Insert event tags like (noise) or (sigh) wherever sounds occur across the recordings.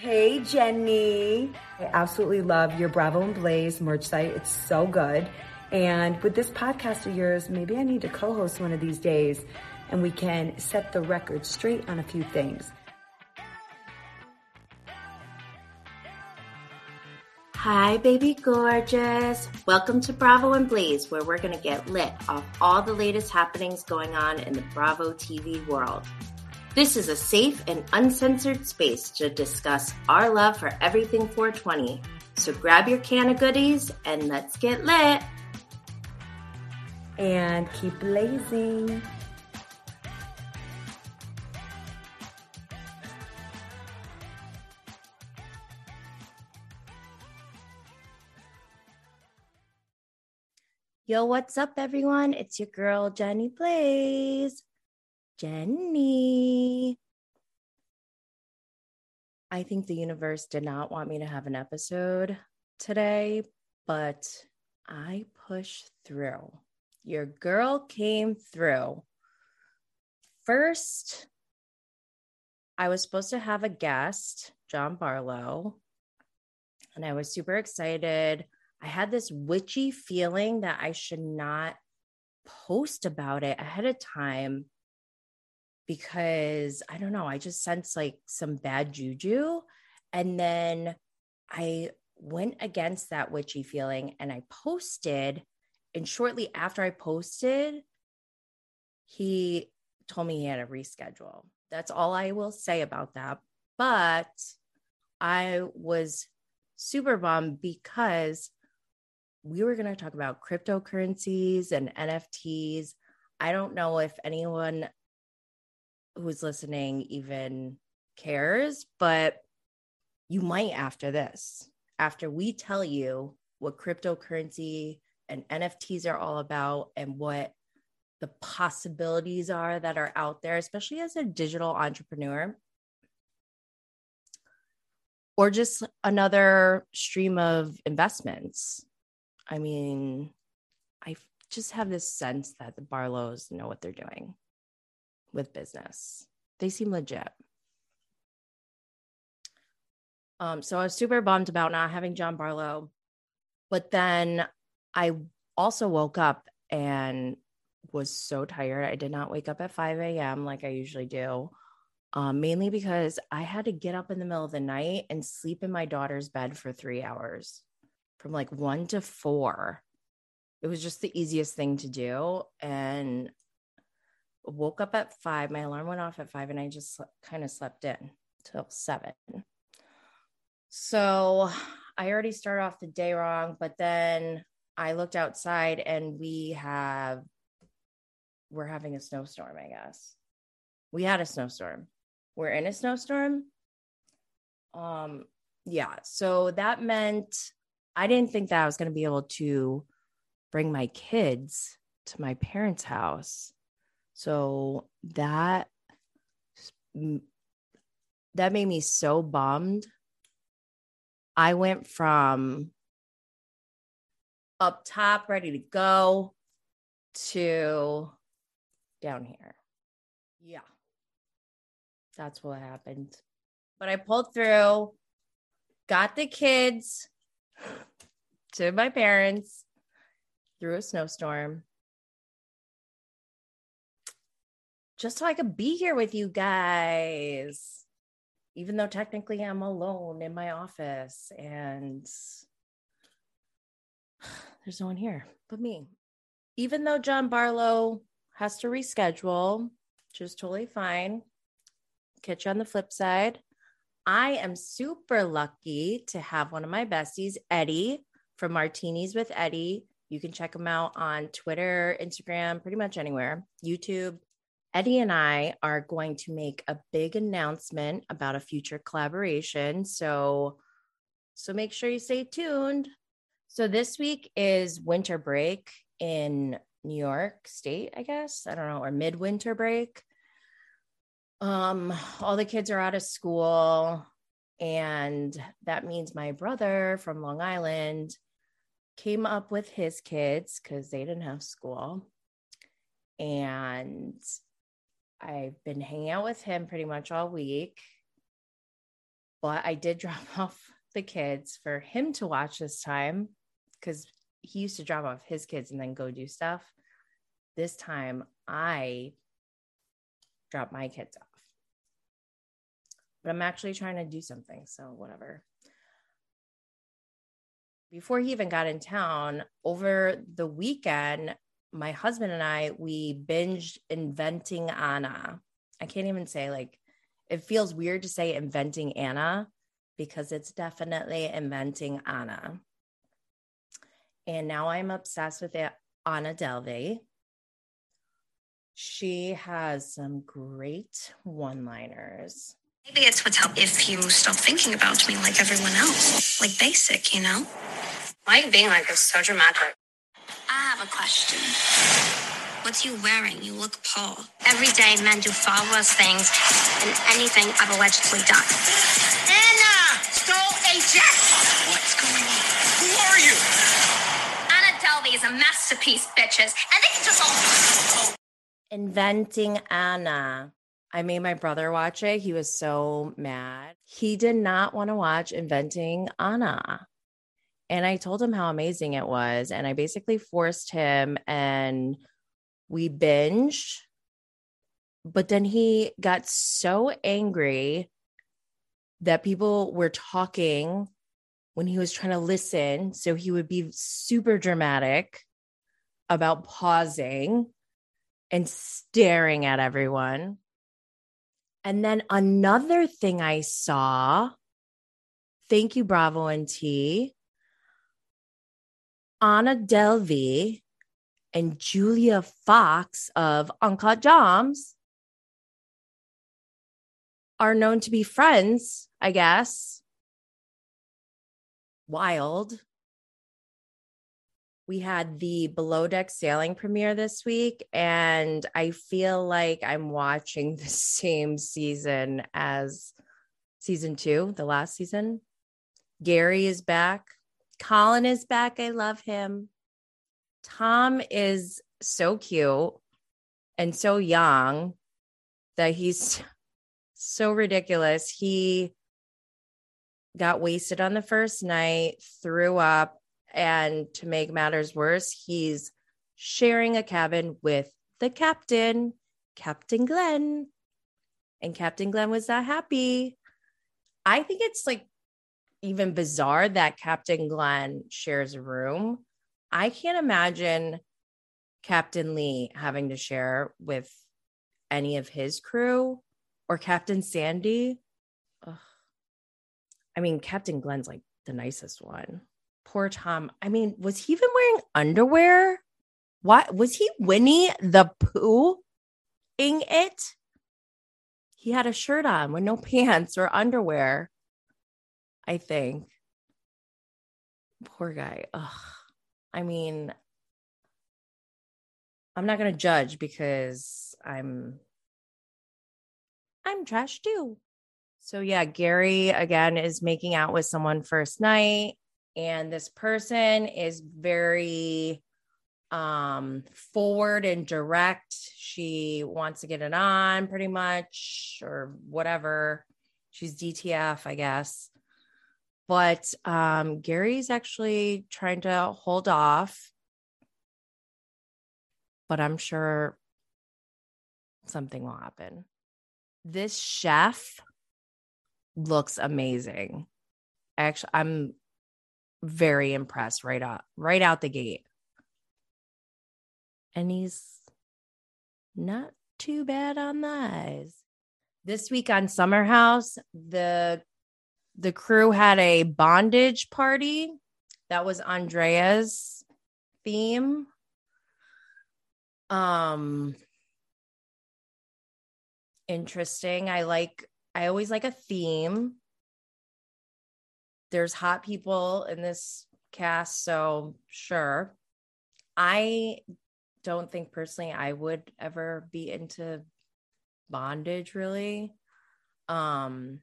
Hey, Jenny. I absolutely love your Bravo and Blaze merch site. It's so good. And with this podcast of yours, maybe I need to co host one of these days and we can set the record straight on a few things. Hi, baby gorgeous. Welcome to Bravo and Blaze, where we're going to get lit off all the latest happenings going on in the Bravo TV world. This is a safe and uncensored space to discuss our love for everything 420. So grab your can of goodies and let's get lit. And keep blazing. Yo, what's up, everyone? It's your girl, Jenny Blaze. Jenny. I think the universe did not want me to have an episode today, but I pushed through. Your girl came through. First, I was supposed to have a guest, John Barlow, and I was super excited I had this witchy feeling that I should not post about it ahead of time because I don't know, I just sensed like some bad juju. And then I went against that witchy feeling and I posted. And shortly after I posted, he told me he had a reschedule. That's all I will say about that. But I was super bummed because we were going to talk about cryptocurrencies and NFTs. I don't know if anyone who's listening even cares, but you might after this, after we tell you what cryptocurrency and NFTs are all about and what the possibilities are that are out there, especially as a digital entrepreneur or just another stream of investments. I mean, I just have this sense that the Barlows know what they're doing with business. They seem legit. Um, so I was super bummed about not having John Barlow. But then I also woke up and was so tired. I did not wake up at 5 a.m. like I usually do, um, mainly because I had to get up in the middle of the night and sleep in my daughter's bed for three hours from like one to four. It was just the easiest thing to do. And woke up at five. My alarm went off at five, and I just kind of slept in till seven. So I already started off the day wrong, but then I looked outside and we have, we're having a snowstorm, I guess. We had a snowstorm. We're in a snowstorm. Um, yeah. So that meant I didn't think that I was going to be able to bring my kids to my parents' house. So that that made me so bummed. I went from up top ready to go to down here. Yeah. That's what happened. But I pulled through, got the kids to my parents through a snowstorm just so I could be here with you guys. Even though technically I'm alone in my office and (sighs) there's no one here but me. Even though John Barlow has to reschedule, which is totally fine. Catch you on the flip side. I am super lucky to have one of my besties, Eddie from Martinis with Eddie. You can check him out on Twitter, Instagram, pretty much anywhere, YouTube. Eddie and I are going to make a big announcement about a future collaboration. So, so make sure you stay tuned. So this week is winter break in New York State, I guess. I don't know, or midwinter break um all the kids are out of school and that means my brother from long island came up with his kids because they didn't have school and i've been hanging out with him pretty much all week But I did (laughs) drop off the kids for him to watch this time because he used to drop off his kids and then go do stuff. This time I dropped my kids off. But I'm actually trying to do something. So, whatever. Before he even got in town, over the weekend, my husband and I, we binged Inventing Anna. I can't even say like, it feels weird to say Inventing Anna because it's definitely Inventing Anna. And now I'm obsessed with it, Anna Delvey. She has some great one liners. Maybe it's what's helped if you stop thinking about me like everyone else. Like basic, you know? Why are you being like this so dramatic? I have a question. What's you wearing? You look Paul. Every day men do far worse things than anything I've allegedly done. Anna stole a jet! What's going on? Who are you? Anna Delvey is a masterpiece, bitches. And they can just all Inventing Anna. I made my brother watch it. He was so mad. He did not want to watch Inventing Anna. And I told him how amazing it was. And I basically forced him and we binged. But then he got so angry that people were talking when he was trying to listen. So he would be super dramatic about pausing and staring at everyone. And then another thing I saw, thank you, Bravo and Tea. Anna Delvey and Julia Fox of Uncut Gems are known to be friends, I guess. Wild. We had the Below Deck Sailing premiere this week, and I feel like I'm watching (laughs) the same season as season two, the last season. Gary is back. Colin is back. I love him. Tom is so cute and so young that he's (laughs) so ridiculous. He got wasted on the first night, threw up, and to make matters worse, he's sharing a cabin with the captain, Captain Glenn. And Captain Glenn was not happy. I think it's like even bizarre that Captain Glenn shares a room. I can't imagine Captain Lee having to share with any of his crew or Captain Sandy. Ugh. I mean, Captain Glenn's like the nicest one. Poor Tom. I mean, was he even wearing underwear? What was he Winnie the Pooh ing it? He had a shirt on with no (laughs) pants or underwear. I think. Poor guy. Ugh. I mean, I'm not gonna judge because I'm I'm trash too. So yeah, Gary again is making out with someone first night and this person is very um forward and direct. She wants to get it on pretty much or whatever. She's DTF, I guess. But um Gary's actually trying to hold off. But I'm sure something will happen this chef looks amazing. Actually, I'm very impressed right out right out the gate. And he's not too bad on the eyes. This week on Summer House, the the crew had a bondage party. That was Andrea's theme. Um interesting. I like, I always like a theme. There's hot people in this cast, so sure. I don't think personally I would ever be into bondage really. Um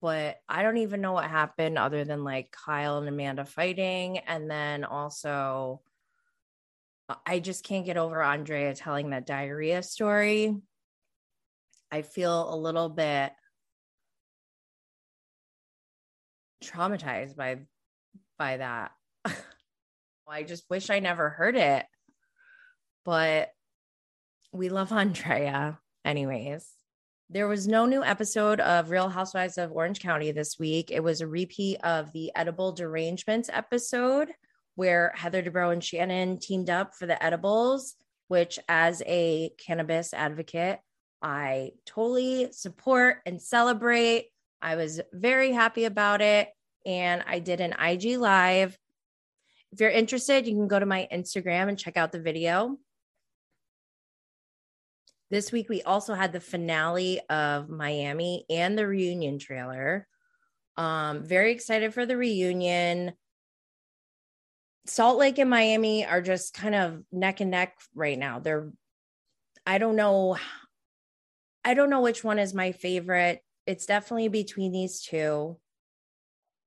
but I don't even know what happened other than like Kyle and Amanda fighting and then also uh, I just can't get over Andrea telling that diarrhea story. I feel a little bit traumatized by by that. (laughs) I just wish I never heard it. But we love Andrea anyways. There was no new episode of Real Housewives of Orange County this week. It was a repeat of the edible derangements episode where Heather Dubrow and Shannon teamed up for the edibles, which, as a cannabis advocate, I totally support and celebrate. I was very happy about it. And I did an IG live. If you're interested, you can go to my Instagram and check out the video. This week, we also had the finale of Miami and the reunion trailer. Um, very excited for the reunion. Salt Lake and Miami are just kind of neck and neck right now. They're, I don't know, I don't know which one is my favorite. It's definitely between these two.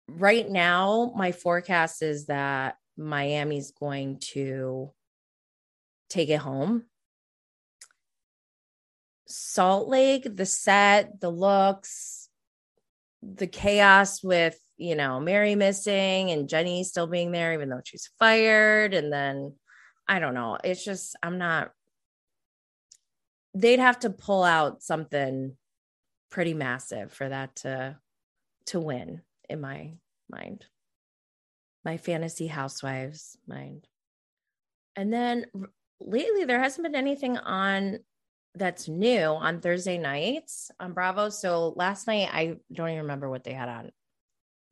Right now, my forecast is that Miami's going to take it home. Salt Lake, the set, the looks, the chaos with, you know, Mary missing and Jenny still being there, even though she's fired. And then I don't know. It's just, I'm not, they'd have to pull out something pretty massive for that to, to win in my mind, my fantasy housewives mind. And then lately, there hasn't been anything on that's new on Thursday nights on Bravo. So last night, I don't even remember what they had on.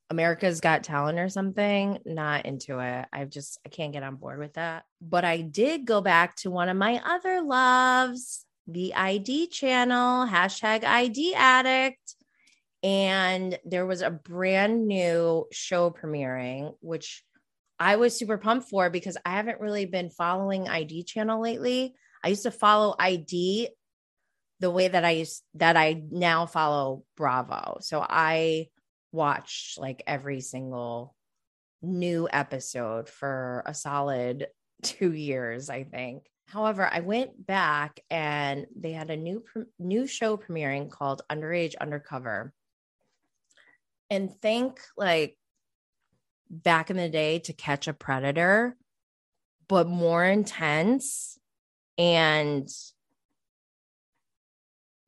America's Got Talent or something. Not into it. I just I can't get on board with that. But I did go back to one of my other loves, the ID channel, hashtag ID addict. And there was a brand new show premiering, which I was super pumped for because I haven't really been following ID channel lately. I used to follow ID the way that I used that I now follow Bravo. So I watched like every single new episode for a solid (laughs) 2 years, I think. However, I went back and they had a new new show premiering called Underage Undercover. And think like back in the day to catch a predator, but more intense and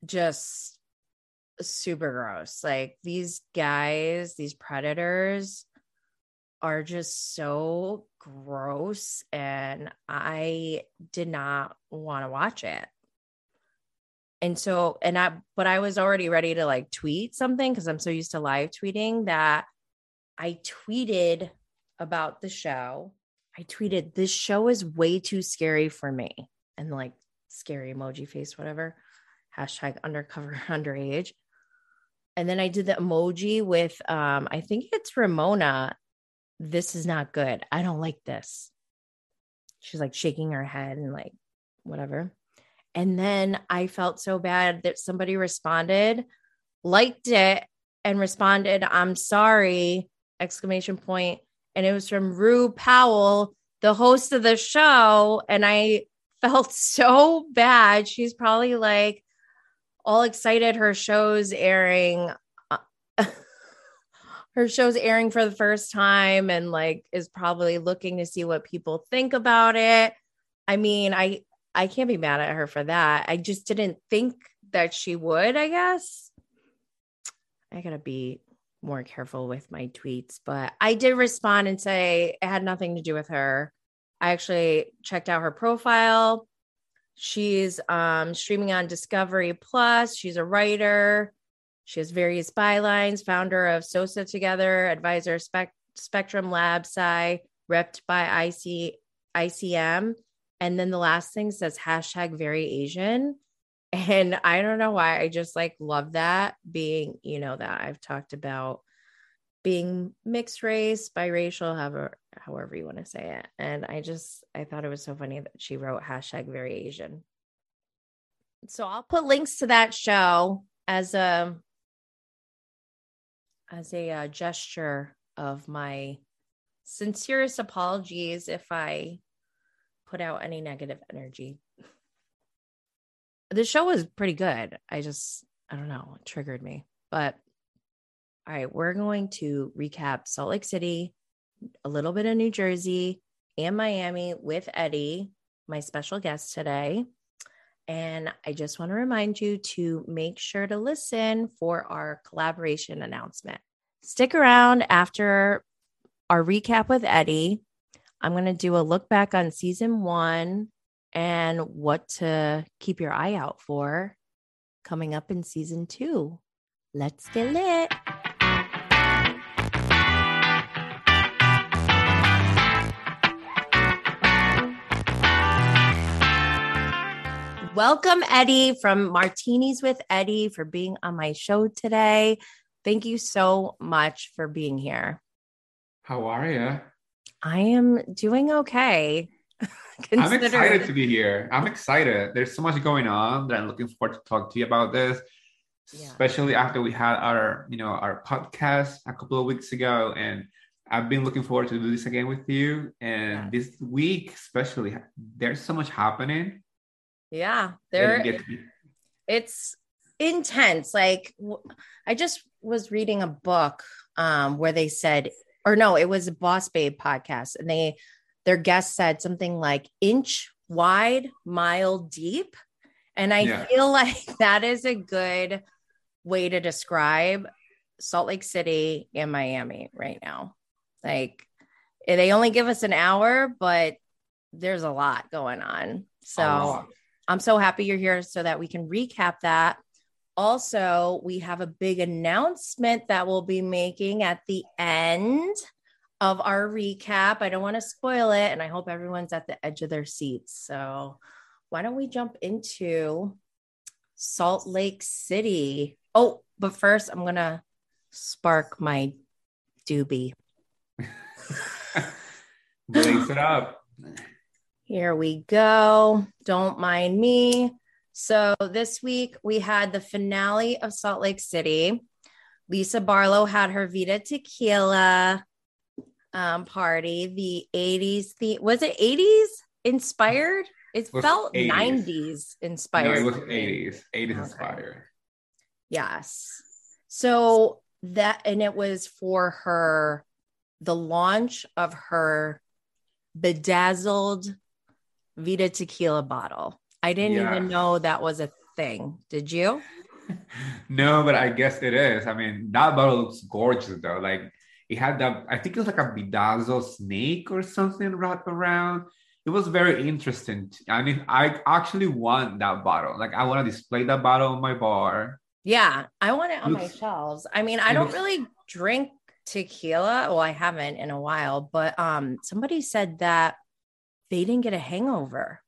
just super gross. Like these guys, these predators are just so gross and I did not want to watch it. And so and I but I was already ready to like tweet something cuz I'm so used to live tweeting that I tweeted about the show. I tweeted this show is way too scary for me and like scary emoji face whatever hashtag undercover (laughs) underage. And then I did the emoji with, um, I think it's Ramona. This is not good. I don't like this. She's like shaking her head and like whatever. And then I felt so bad that somebody responded, liked it, and responded, I'm sorry, exclamation point. And it was from Roo Powell, the host of the show. And I felt (laughs) so bad. She's probably like, all excited her show's airing uh, (laughs) her show's airing for the first time and like is probably looking to see what people think about it. I mean i i can't be mad at her for that. I just didn't think that she would i guess. I gotta be more careful with my tweets but i did respond and say it had nothing to do with her i actually checked out her profile She's um, streaming on Discovery Plus. She's a writer. She has various bylines, founder of Sosa Together, advisor Spec- Spectrum Lab Sci, repped by IC, ICM. And then the last thing says hashtag very Asian. And I don't know why. I just like love that being, you know, that I've talked about being mixed race, biracial, however, however you want to say it. And I just, I thought it was so funny that she wrote hashtag very Asian. So I'll put links to that show as a, as a uh, gesture of my sincerest apologies if I put out any negative energy. The show was pretty good. I just, I don't know, it triggered me, but All right, we're going to recap Salt Lake City, a little bit of New Jersey, and Miami with Eddie, my special guest today. And I just want to remind you to make sure to listen for our collaboration announcement. Stick around after our recap with Eddie. I'm going to do a look back on season one and what to keep your eye out for coming up in season two. Let's get lit. Welcome, Eddie from Martinis with Eddie, for being on my show today. Thank you so much for being here. How are you? I am doing okay. (laughs) I'm excited to be here. I'm excited. There's so much going on that I'm looking forward to talk to you about this, yeah. especially after we had our, you know, our podcast a couple of weeks ago, and I've been looking forward to do this again with you. And yeah. this week, especially, there's so much happening yeah, there it's intense. Like I just was reading a book um where they said or no, it was a Boss Babe podcast and they their guest said something like inch wide, mile deep. And I yeah. feel (laughs) like that is a good way to describe Salt Lake City and Miami right now. Like they only give us an hour, but there's a lot going on. So I'm so happy you're here so that we can recap that. Also, we have a big announcement that we'll be making at the end of our recap. I don't want to spoil it, and I hope everyone's at the edge of their seats. So, why don't we jump into Salt Lake City? Oh, but first, I'm going to spark my doobie. (laughs) Blaze it up. (laughs) Here we go. Don't mind me. So this week we had the finale of Salt Lake City. Lisa Barlow had her Vida Tequila um, party. The 80s, the was it 80s inspired? It, it felt 80s. 90s inspired. No, it was 80s, 80s okay. inspired. Yes. So that and it was for her the launch of her bedazzled Vida tequila bottle. I didn't yeah. even know that was a thing. Did you? (laughs) no, but I guess it is. I mean, that bottle looks gorgeous though. Like it had that, I think it was like a bedazzled snake or something wrapped around. It was very interesting. I mean, I actually want that bottle. Like I want to display that bottle on my bar. Yeah, I want it on looks, my shelves. I mean, I don't looks, really drink tequila. Well, I haven't in a while, but um somebody said that they didn't get a hangover.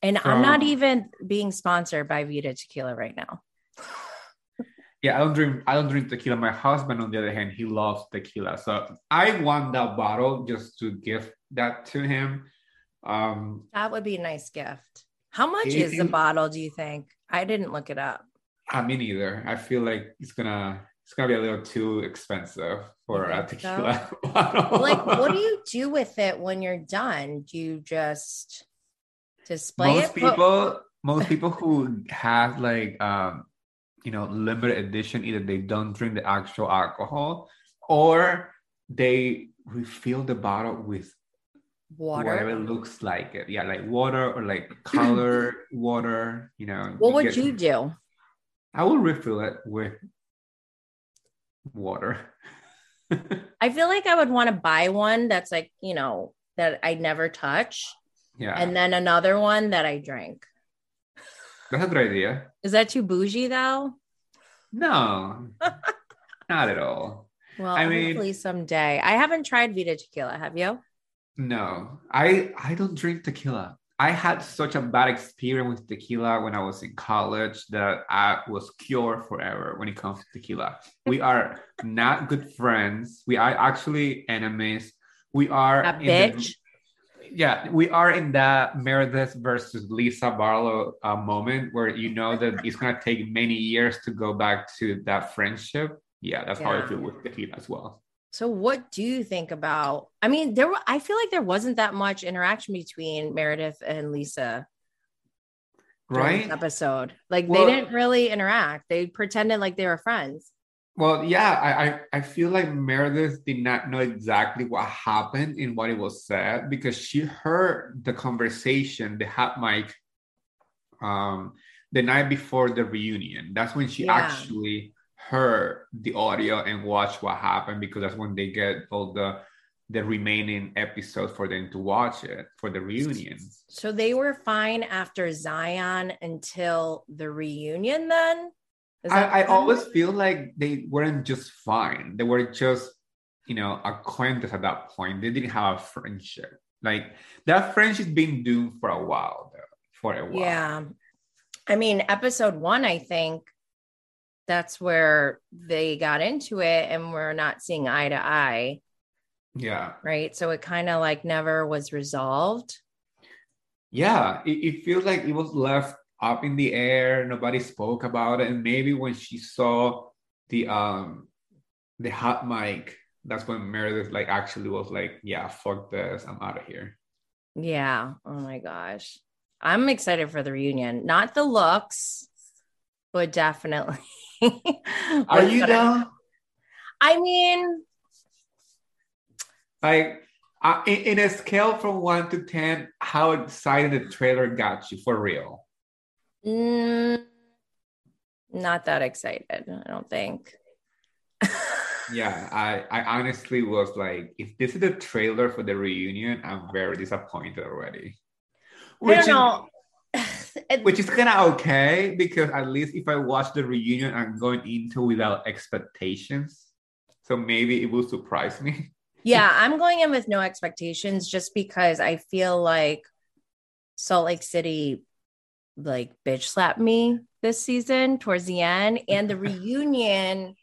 And I'm not even being sponsored by Vida Tequila right now. (laughs) yeah, I don't drink. I don't drink tequila. My husband, on the other hand, he loves tequila. So I want that bottle just to give that to him. Um, that would be a nice gift. How much is the bottle? Do you think? I didn't look it up. I mean, either. I feel like it's gonna it's gonna be a little too expensive for a tequila so? (laughs) bottle. like, what do you (laughs) do with it when you're done? Do you just display most it? people, most people who have like um, you know, limited edition, either they don't drink the actual alcohol or they refill the bottle with water whatever looks like it yeah like water or like (clears throat) color water you know what would you do i will refill it with water. (laughs) I feel like I would want to buy one that's like, you know, that I never touch. Yeah. And then another one that I drink. That's a good idea. Is that too bougie though? No, (laughs) not at all. Well, I mean, someday. I haven't tried Vida Tequila. Have you? No, I I don't drink tequila. I had such a bad experience with tequila when I was in college that I was cured forever when it comes to tequila. We (laughs) are not good friends. We are actually enemies. We are a bitch. The, yeah, we are in that Meredith versus Lisa Barlow uh, moment where you know that it's gonna take many years to go back to that friendship. Yeah, that's yeah. how I feel with tequila as well. So what do you think about I mean there were, I feel like there wasn't that much interaction between Meredith and Lisa right episode. Like well, they didn't really interact. They pretended like they were friends. Well, yeah, I, I I feel like Meredith did not know exactly what happened in what it was said because she heard the conversation, the hot mic, um, the night before the reunion. That's when she Yeah. actually heard the audio and watch what happened because that's when they get all the the remaining episodes for them to watch it for the reunion. So they were fine after Zion until the reunion. Then I, I always feel like they weren't just fine. They were just, you know, acquaintances at that point. They didn't have a friendship. Like that friendship's been doomed for a while, though. For a while. Yeah. I mean, episode one, I think that's where they got into it and we're not seeing eye to eye. Yeah. Right. So it kind of like never was resolved. Yeah. It, it feels like it was left up in the air. Nobody spoke about it. And maybe when she saw the um the hot mic, that's when Meredith like actually was like, yeah, fuck this. I'm out of here. Yeah. Oh my gosh. I'm excited for the reunion. Not the looks, but definitely. (laughs) Are you down? I mean, Like uh, in, in a scale from one to ten, how excited the trailer got you for real? mm, not that excited, I don't think. (laughs) Yeah, I, I honestly was like, if this is the trailer for the reunion, I'm very disappointed already. I don't know. Which is kind of okay because at least if I watch the reunion, I'm going into without expectations. So maybe it will surprise me. (laughs) Yeah, I'm going in with no expectations just because I feel like Salt Lake City like bitch slapped me this season towards the end and the (laughs) reunion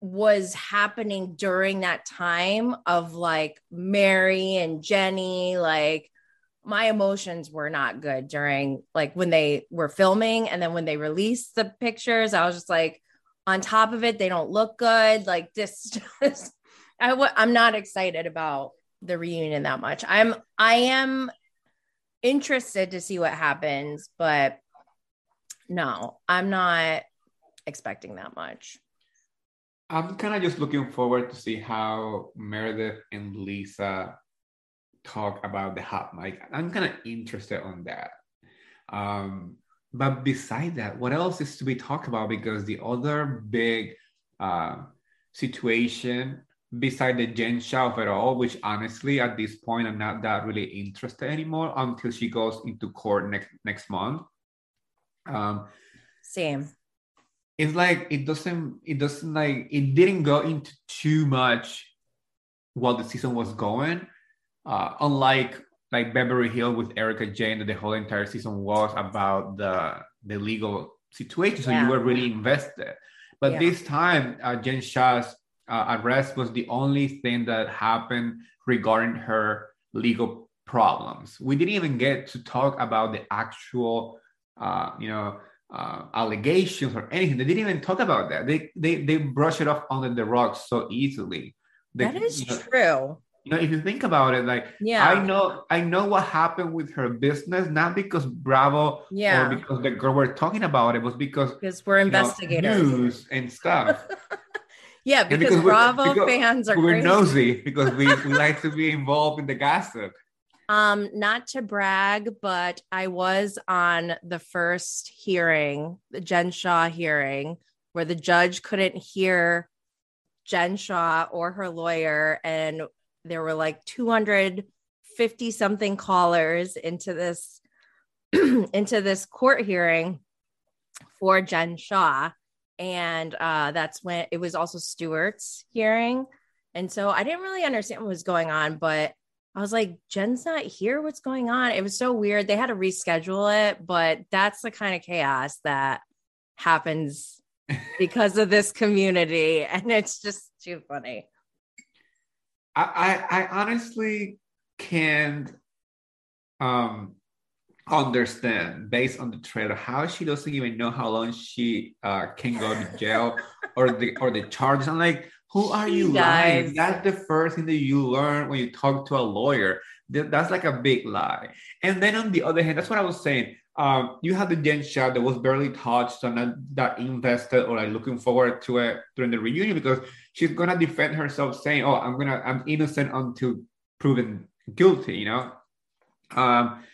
was happening during that time of like Mary and Jenny like my emotions were not good during like when they were filming and then when they released the pictures I was just like on top of it they don't look good like (laughs) this just I w- I'm not excited about the reunion that much. I'm I am interested to see what happens, but no, I'm not expecting that much. I'm kind of just looking forward to see how Meredith and Lisa talk about the hot mic. I'm kind of interested on that. Um, but beside that, what else is to be talked about? Because the other big uh, situation beside the Jen Shah of it all, which honestly at this point I'm not that really interested anymore until she goes into court next next month. Um, Same. it's like it doesn't it doesn't like it didn't go into too much while the season was going uh unlike like beverly hill with erika jayne that the whole entire season was about the the legal situation so Yeah. you were really invested but Yeah. this time uh, jen shah's uh, arrest was the only thing that happened regarding her legal problems we didn't even get to talk about the actual uh you know uh, allegations or anything. They didn't even talk about that. They they they brush it off under the rug so easily. That is you know, true. You know, if you think about it, like Yeah. I know I know what happened with her business, not because Bravo Yeah. or because the girl we're talking about it was because because we're you know, investigators. news and stuff. (laughs) yeah, because, we're- Bravo because fans are we're crazy. nosy because we, we (laughs) like to be involved in the gossip. Um, not to brag, but I was on the first hearing, the Jen Shah hearing, where the judge couldn't hear Jen Shah or her lawyer, and there were like 250 something callers into this (clears throat) into this court hearing for Jen Shah. And uh, that's when it was also Stuart's hearing. And so I didn't really understand what was going on, but I was like, Jen's not here. What's going on? It was so weird. They had to reschedule it, but that's the kind of chaos that happens because of this community. (laughs) And it's just too funny. I, I, I honestly can't um understand based on the trailer how she doesn't even know how long she uh can go to jail or the or the charges. I'm like, who are you Guys. lying? That's the first thing that you learn when you talk to a lawyer. Th- That's like a big lie. And then on the other hand, that's what I was saying. Um, you have the Jen Shah that was barely touched and not that invested or like looking forward to it during the reunion because she's gonna defend herself saying, "Oh, I'm gonna I'm innocent until proven guilty," you know. Um,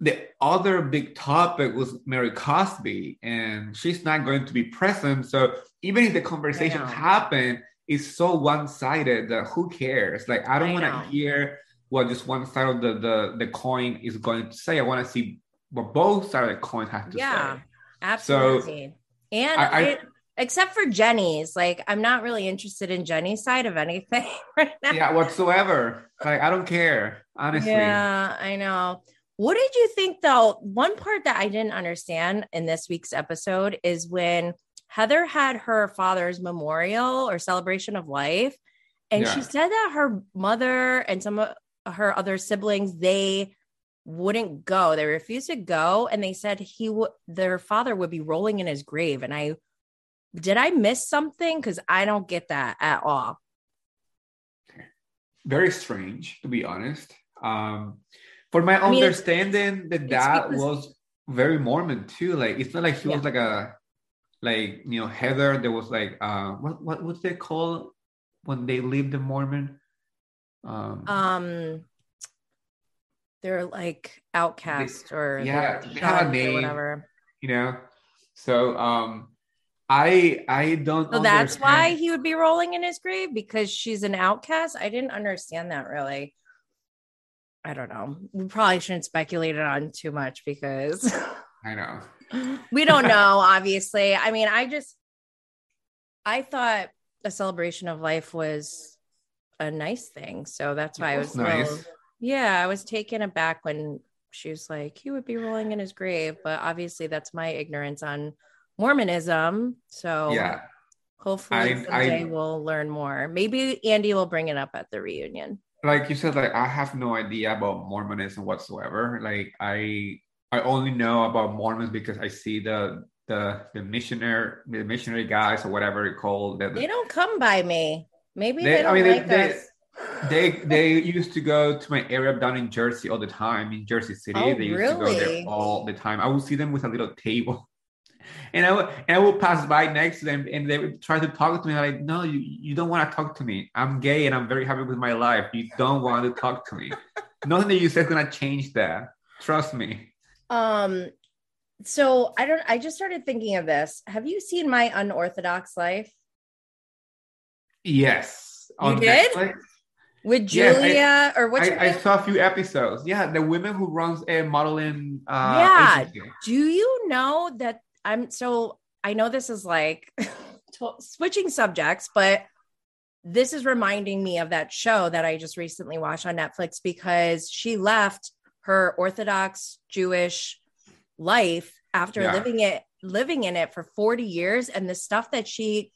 the other big topic was Mary Cosby, and she's not going to be present. So even if the conversation happened, it's so one-sided that who cares? Like I don't want to hear what just one side of the, the the coin is going to say. I want to see what both sides of the coin have to Yeah. say. Yeah, absolutely. and I- I- I, except for Jenny's, like I'm not really interested in Jenny's side of anything (laughs) right now. Yeah, whatsoever. Like I don't care, honestly. Yeah, I know. What did you think though? One part that I didn't understand in this week's episode is when Heather had her father's memorial or celebration of life, and she said that her mother and some of her other siblings they wouldn't go. They refused to go, and they said he would their father would be rolling in his grave. And I did I miss something because I don't get that at all. Very strange, to be honest. Um, for my mean, understanding, dad because- was very Mormon too. Like it's not like he was like a like you know Heather. There was like uh what what they call when they leave the Mormon? Um, um they're like outcast or yeah, they're have a name. whatever. you know. So um, I I don't. So that's why he would be rolling in his grave because she's an outcast. I didn't understand that really. I don't know. We probably shouldn't speculate it on too much because (laughs) I know. (laughs) we don't (laughs) know, obviously. I mean, I just I thought a celebration of life was a nice thing. So that's why I was nice. nice. yeah, I was taken aback when she was like, he would be rolling in his grave. But obviously that's my ignorance on Mormonism. So Yeah. hopefully I- someday I- we'll learn more. Maybe Andy will bring it up at the reunion. like you said, like I have no idea about Mormonism whatsoever. Like I I only know about Mormons because I see the the the missionary the missionary guys or whatever they call the, They don't come by me. Maybe They- they, I don't mean, they- like they- us. they (laughs) they used to go to my area down in Jersey all the time in Jersey City. Oh, they used to go there all the time. I would see them with a little table. And I would and I would pass by next to them and they would try to talk to me. like, no, you, you don't want to talk to me. I'm gay and I'm very happy with my life. You don't want to talk to me. (laughs) Nothing that you said is gonna change that. Trust me. Um, so I don't. I just started thinking of this. Have you seen my unorthodox life Yes. You On did? Netflix. with Yes, I- Julia or what's I, your I saw a few episodes. Yeah, the woman who runs a modeling uh Yeah. agency. Do you know that I'm so? I know this is like (laughs) switching subjects, but this is reminding me of that show that I just recently watched on Netflix because she left her Orthodox Jewish life after Yeah. living it living in it for 40 years and the stuff that she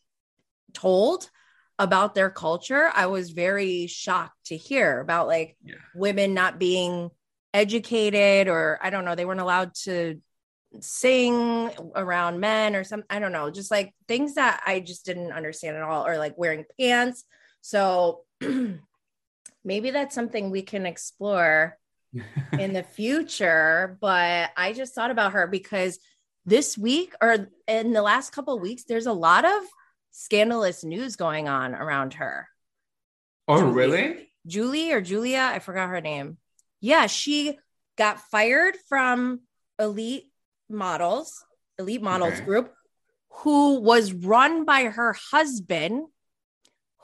told about their culture I was very shocked to hear about like Yeah. women not being educated or I don't know they weren't allowed to sing around men or some I don't know just like things that I just didn't understand at all or like wearing pants so (clears throat) maybe that's something we can explore (laughs) in the future but I just thought about her because this week or in the last couple of weeks there's a lot of scandalous news going on around her Oh, Julie. really? Julie or Julia, I forgot her name. Yeah, she got fired from Elite Models, Elite Models Okay. Group, who was run by her husband,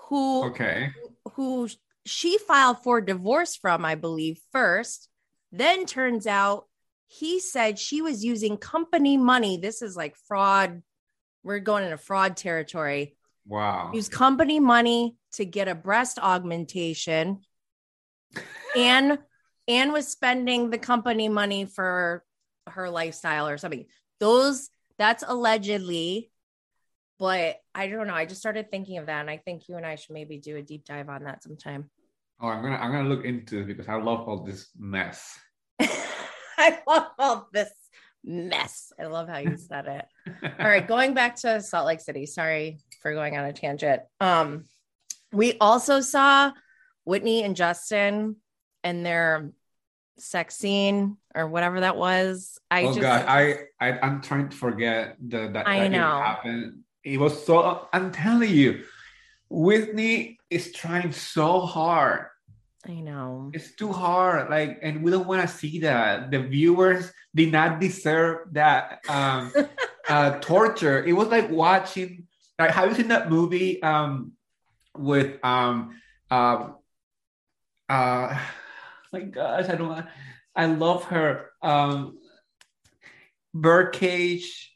who Okay. who she filed for divorce from, I believe, first. Then turns out he said she was using company money. This is like fraud. We're going into fraud territory Wow. use company money to get a breast augmentation (laughs) and and was spending the company money for her lifestyle or something. Those that's allegedly but i don't know. I just started thinking of that and i think you and i should maybe do a deep dive on that sometime. Oh, I'm gonna I'm gonna look into it because I love all this mess. (laughs) i love all this mess. I love how you said it. (laughs) All right going back to salt lake city. Sorry for going on a tangent. Um we also saw whitney and justin and their sex scene or whatever that was. I oh just god, I, I I'm trying to forget the that, I that it know. happened. It was so I'm telling you, Whitney is trying so hard. I know. It's too hard. Like, and we don't want to see that. The viewers did not deserve that um (laughs) uh torture. It was like watching like have you seen that movie um with um um uh my gosh, I don't I love her. Um Birdcage,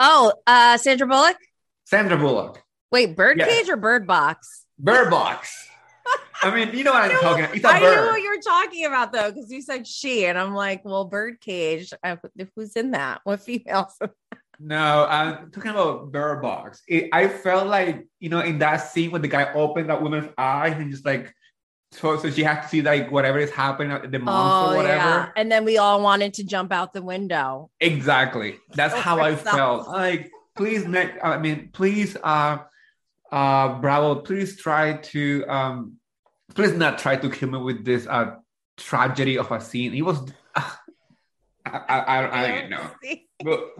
Oh, uh Sandra Bullock? Sandra Bullock, Wait, Birdcage Yeah. or Bird Box? Bird Box. I mean, you know what I'm (laughs) talking about. It's I knew bird. what you were talking about though, because you said she, and I'm like, well, Birdcage. I, who's in that? What females? (laughs) No, I'm talking about Bird Box. It, I felt like, you know, in that scene when the guy opened that woman's eyes and just like, so, so she had to see like whatever is happening, at the monster, oh whatever. yeah, and then we all wanted to jump out the window. Exactly. That's how I herself. felt. Like, please, make, I mean, please, uh, uh, Bravo, please try to, um, please not try to kill me with this uh tragedy of a scene. He was, (sighs) I, I, I, I don't know. (laughs) But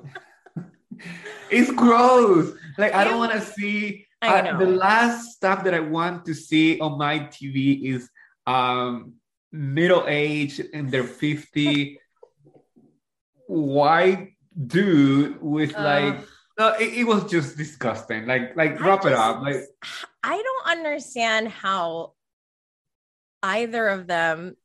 (laughs) it's gross. Like I don't want to see. Uh, the last stuff that I want to see on my TV is um middle age in their 50 (laughs) white dude with Ugh. like no, it, it was just disgusting. Like like I wrap it just- up. Like I don't understand how either of them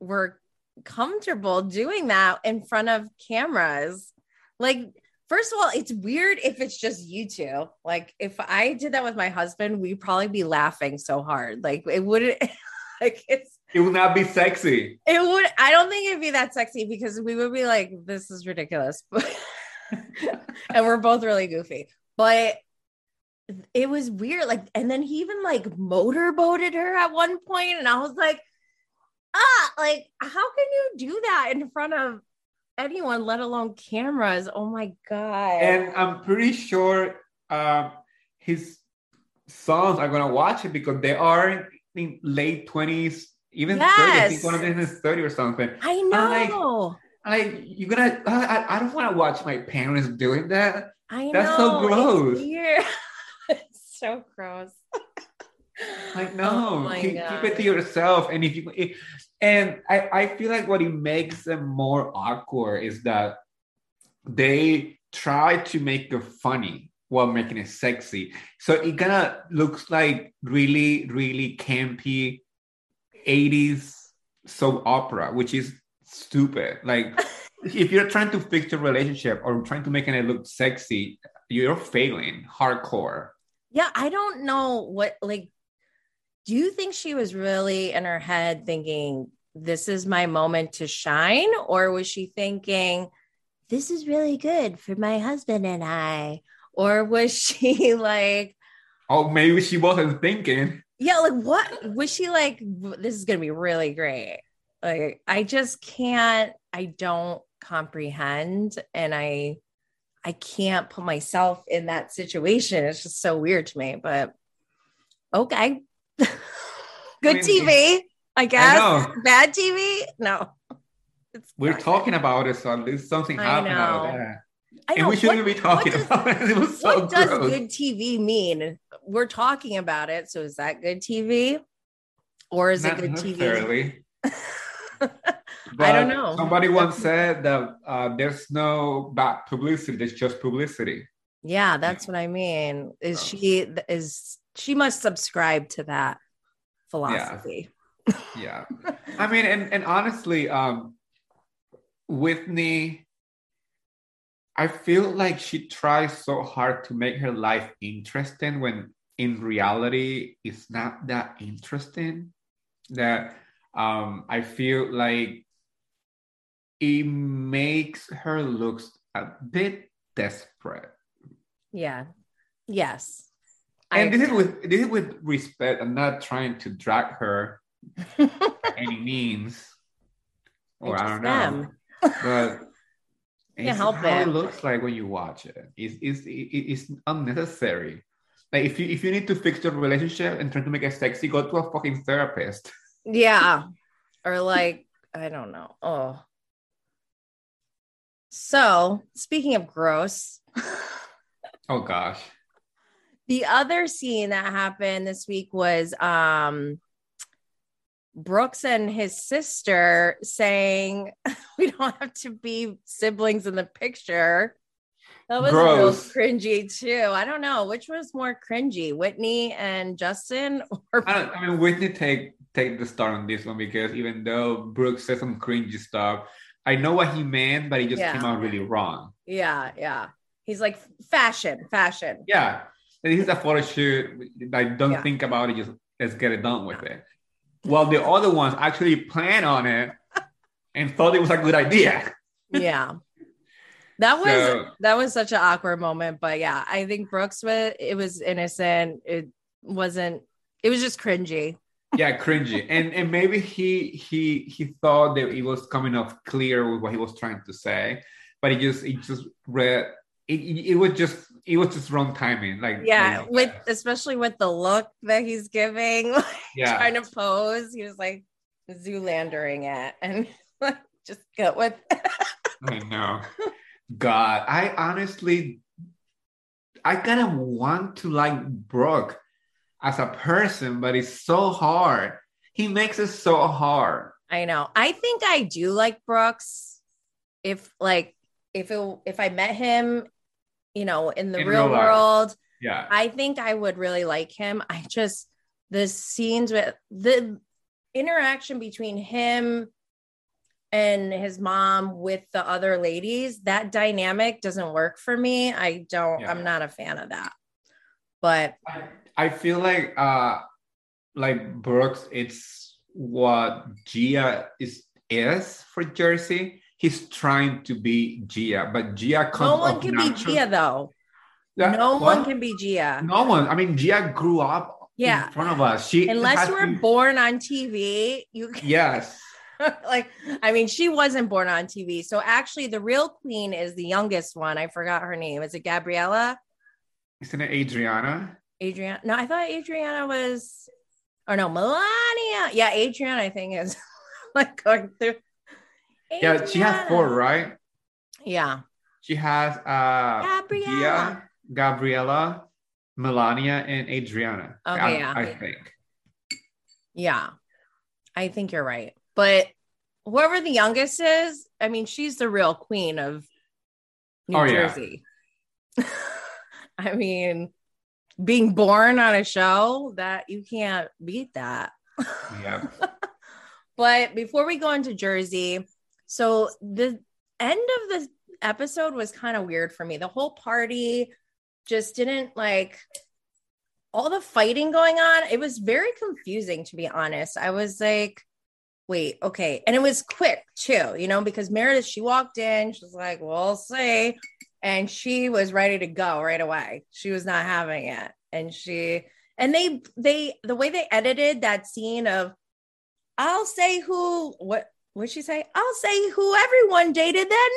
were comfortable doing that in front of cameras. Like, first of all, it's weird if it's just you two. Like, if I did that with my husband, we'd probably be laughing so hard. Like, it wouldn't. (laughs) Like it's it would not be sexy. it would I don't think it'd be that sexy because we would be like, this is ridiculous. (laughs) and we're both really goofy. But it was weird. Like, and then he even like motorboated her at one point, and I was like, ah, like, how can you do that in front of anyone, let alone cameras? Oh my god. And I'm pretty sure um, his sons are gonna watch it because they are in late twenties, even 30. I think Yes. one of them is 30 or something. I like- know. Like you're gonna, I, I- don't want to watch my parents doing that. I know. That's so It's gross. weird. (laughs) it's so gross. Like (laughs) Oh no, my keep, keep it to yourself. And if you, and I, I feel like what it makes them more awkward is that they try to make it funny while making it sexy. So it kind of looks like really, really campy 80s soap opera, which is stupid. Like (laughs) if you're trying to fix your relationship or trying to make it look sexy, you're failing hardcore. Yeah, I don't know what like do you think she was really in her head thinking this is my moment to shine or was she thinking this is really good for my husband and I or was (laughs) she like Oh, maybe she wasn't thinking. yeah like what was she like this is going to be really great like I just can't I don't comprehend and I I can't put myself in that situation. It's just so weird to me, but okay. Good I TV, I guess. know. Bad TV? No. It's We're talking about it, so at least something I happened out that. I And know. we shouldn't What- be talking does- about it. (laughs) It was so what does gross. good TV mean? We're talking about it. So is that good TV? Or is Not it good TV? (laughs) I don't know. Somebody once said that uh, there's no bad publicity, there's just publicity. yeah, that's what I mean. Is Oh. she is she must subscribe to that philosophy. Yeah. I mean, and, and honestly, um, Whitney, I feel like she tries so hard to make her life interesting when in reality it's not that interesting. That um, I feel like it makes her look a bit desperate. Yeah. Yes. And I- this is with this is with respect. I'm not trying to drag her by (laughs) any means, or I, just don't know, but (laughs) it's help how it. it looks like when you watch it. It's it's it- it's unnecessary. Like if you if you need to fix your relationship and try to make it sexy, go to a fucking therapist. Yeah. (laughs) or like I don't know. Oh. So, speaking of gross, oh gosh. The other scene that happened this week was um Brooks and his sister saying (laughs) we don't have to be siblings in the picture. That was Gross. real cringy too. I don't know which was more cringy, Whitney and Justin, (laughs) or I, I, mean Whitney take take the start on this one because even though Brooks said some cringy stuff, I know what he meant, but he just yeah. came out really wrong. Yeah, yeah. He's like fashion, fashion. Yeah, this is a photo shoot. I don't yeah. think about it. Just let's get it done with it. While the other ones actually plan on it and thought it was a good idea. Yeah. That was so, that was such an awkward moment, but yeah, I think Brooks was it was innocent. It wasn't. It was just cringy. Yeah, cringy, and and maybe he he he thought that it was coming off clear with what he was trying to say, but it just it just read it, it, was just it was just wrong timing like yeah like, with especially with the look that he's giving (laughs) like, yeah. trying to pose he was like zoolandering it and (laughs) like just go with (laughs) i know. God i honestly i kind of want to like brooke as a person but it's so hard. He makes it so hard. I know. I think i do like brooks if like if it if I met him, you know, in the in real, real world, yeah, I think I would really like him. I just the scenes with the interaction between him and his mom with the other ladies, that dynamic doesn't work for me. I don't, yeah. I'm not a fan of that. But I, I feel like uh like Brooks, it's what Gia is is for Jersey he's trying to be Gia, but Gia comes. No one can natural. be Gia though. Yeah, no what? one can be Gia. No one. I mean, Gia grew up yeah. in front of us. She unless you were been... born on TV, you can... yes. (laughs) like, I mean, she wasn't born on TV. So actually, the real queen is the youngest one. I forgot her name. Is it Gabriella? Isn't it Audriana? Audriana. No, I thought Audriana was. Or no, Milania. Yeah, Audriana. I think is (laughs) like going through yeah, she has four, right? Yeah. She has uh Gabriella, Gia, Gabriella, Milania, and Audriana. Okay, I, yeah. I think. Yeah, I think you're right. But whoever the youngest is, I mean, she's the real queen of New oh, Jersey. Yeah. (laughs) I mean, being born on a show that you can't beat that. Yeah. (laughs) but before we go into Jersey, so the end of the episode was kind of weird for me. The whole party just didn't like all the fighting going on. It was very confusing, to be honest. I was like, wait, okay. And it was quick too, you know, because Meredith, she walked in, she was like, we'll see. And she was ready to go right away. She was not having it. And she, and they, they, the way they edited that scene of, I'll say who, what, what'd she say? I'll say who everyone dated that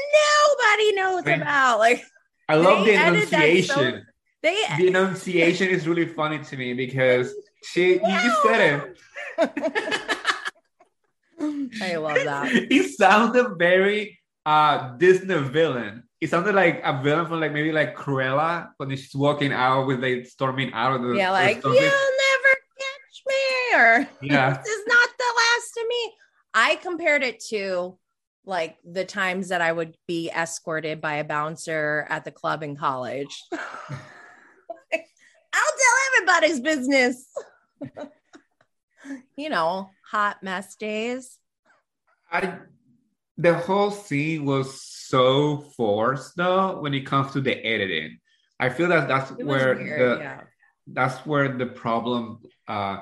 nobody knows I mean, about. Like I love the enunciation. So, they the enunciation is really funny to me because she you said it. (laughs) I love that. (laughs) He sounded very uh Disney villain. It sounded like a villain from like maybe like Cruella when she's walking out with like storming out of the yeah, like you'll never catch me, or yeah, (laughs) this is not the last of me. I compared it to like the times that I would be escorted by a bouncer at the club in college. (laughs) I'll tell everybody's business. (laughs) you know, hot mess days. I the whole scene was so forced though when it comes to the editing. I feel that that's where weird, the yeah. that's where the problem uh,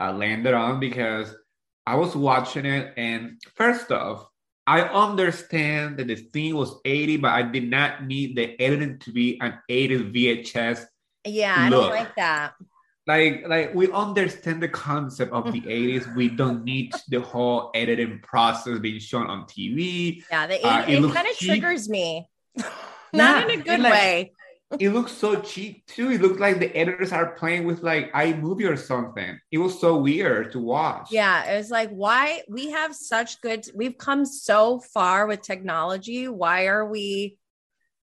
uh, landed on because I was watching it, and first off, I understand that the theme was 80, but I did not need the editing to be an 80s VHS. Yeah, I don't like that. Like, like we understand the concept of the (laughs) 80s. We don't need the whole editing process being shown on TV. Yeah, the 80s, uh, it, it kind of triggers me. (laughs) Not yeah, in a good like, way. It looks so cheap too. It looks like the editors are playing with like iMovie or something. It was so weird to watch. Yeah, it was like, why we have such good, we've come so far with technology. Why are we,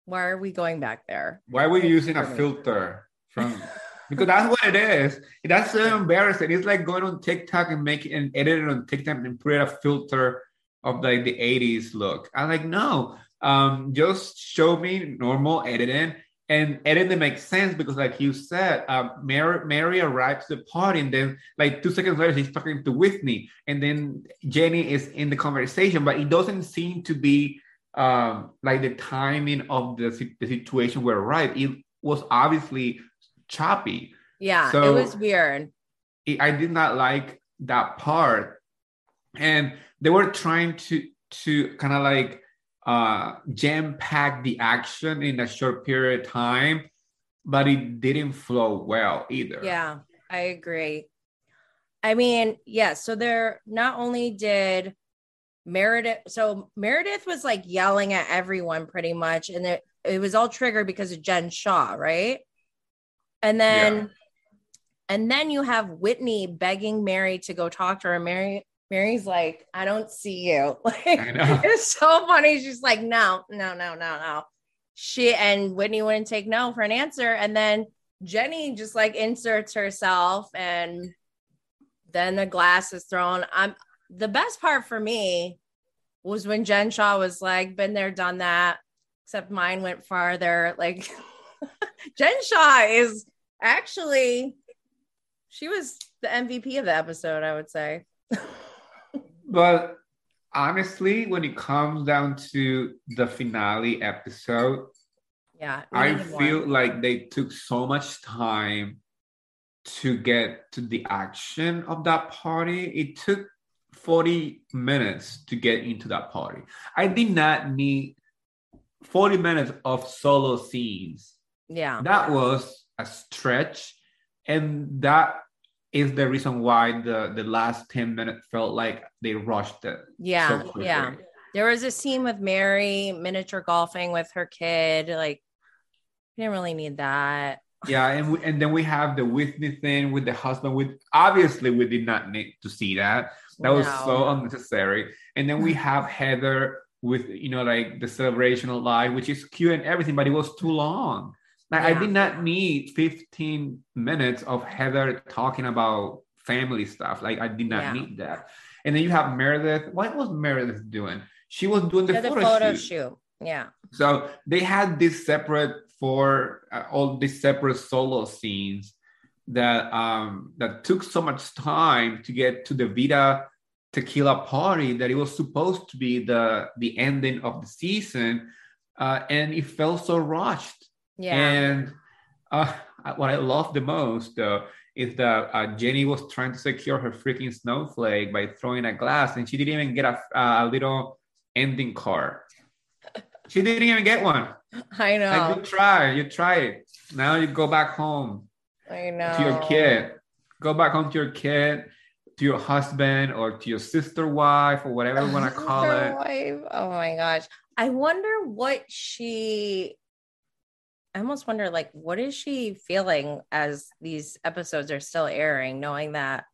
why are we going back there? Why are we using a filter from? (laughs) Because that's what it is. That's so embarrassing. It's like going on TikTok and making and editing on TikTok and put a filter of like the 80s look. I'm like, no, um, just show me normal editing and it didn't make sense because like you said uh, mary mary arrives at the party and then like two seconds later she's talking to whitney. And then jenny is in the conversation but it doesn't seem to be um, like the timing of the, the situation were right. It was obviously choppy. Yeah so it was weird. It, i did not like that part. And they were trying to to kind of like uh, jam pack the action in a short period of time, but it didn't flow well either. Yeah, I agree. I mean, yeah, so there not only did Meredith, so Meredith was like yelling at everyone pretty much, and it, it was all triggered because of Jen Shah, right? And then yeah. and then you have Whitney begging Mary to go talk to her. Mary Mary's like, I don't see you. (laughs) Like, it's so funny. She's like, no, no, no, no, no. She and Whitney wouldn't take no for an answer. And then Jenny just like inserts herself and then the glass is thrown. I'm the best part for me was when Jen Shah was like, been there, done that, except mine went farther. Like (laughs) Jen Shah is actually she was the MVP of the episode, I would say. (laughs) But honestly, when it comes down to the finale episode, yeah, I feel like they took so much time to get to the action of that party. It took 40 minutes to get into that party. I did not need 40 minutes of solo scenes. Yeah. That was a stretch. And that is the reason why the the last 10 minutes felt like they rushed it yeah so yeah. there was a scene with mary miniature golfing with her kid like didn't really need that. Yeah and we, and then we have the whitney thing with the husband with obviously we did not need to see that. That no. was so unnecessary. And then we have heather with you know like the celebration of life which is cute and everything but it was too long like yeah. I did not need 15 minutes of Heather talking about family stuff. Like I did not yeah. need that. And then you have Meredith. What was Meredith doing? She was doing the, photo, photo, shoot. shoot. Yeah. So they had this separate for uh, all these separate solo scenes that um that took so much time to get to the Vida tequila party that it was supposed to be the the ending of the season uh, and it felt so rushed yeah. And uh, (laughs) what I love the most, though, is that uh, Jenny was trying to secure her freaking snowflake by throwing a glass, and she didn't even get a, a little ending card. She didn't even get one. (laughs) I know. Like, you try, you try it. Now you go back home. I know. To your kid. Go back home to your kid, to your husband, or to your sister wife, or whatever you want to (laughs) call it. Wife. Oh my gosh. I wonder what she I almost wonder, like, what is she feeling as these episodes are still airing, knowing that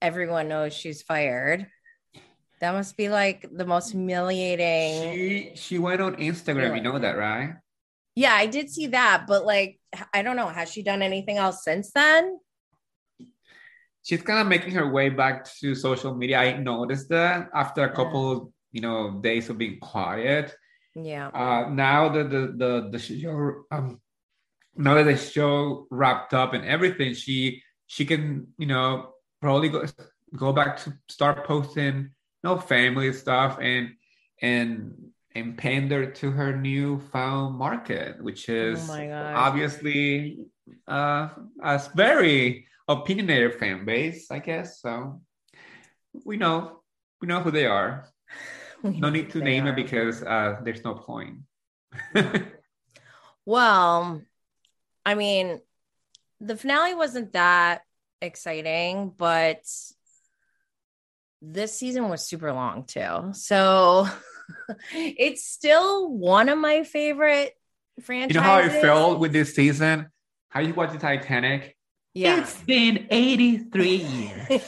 everyone knows she's fired? That must be like the most humiliating. She she went on Instagram. You know that, right? Yeah, I did see that, but like, I don't know. Has she done anything else since then? She's kind of making her way back to social media. I noticed that after a couple, you know, days of being quiet yeah. Uh, now that the the the show um, now that the show wrapped up and everything, she she can you know probably go go back to start posting you know family stuff and and and pander to her new found market, which is oh obviously uh, a very opinionated fan base, I guess. So we know we know who they are. (laughs) no need to name are. it because uh, there's no point. (laughs) well, I mean, the finale wasn't that exciting, but this season was super long too. So (laughs) it's still one of my favorite franchises. You know how I felt with this season? How you watch the Titanic? Yeah. It's been 83 years.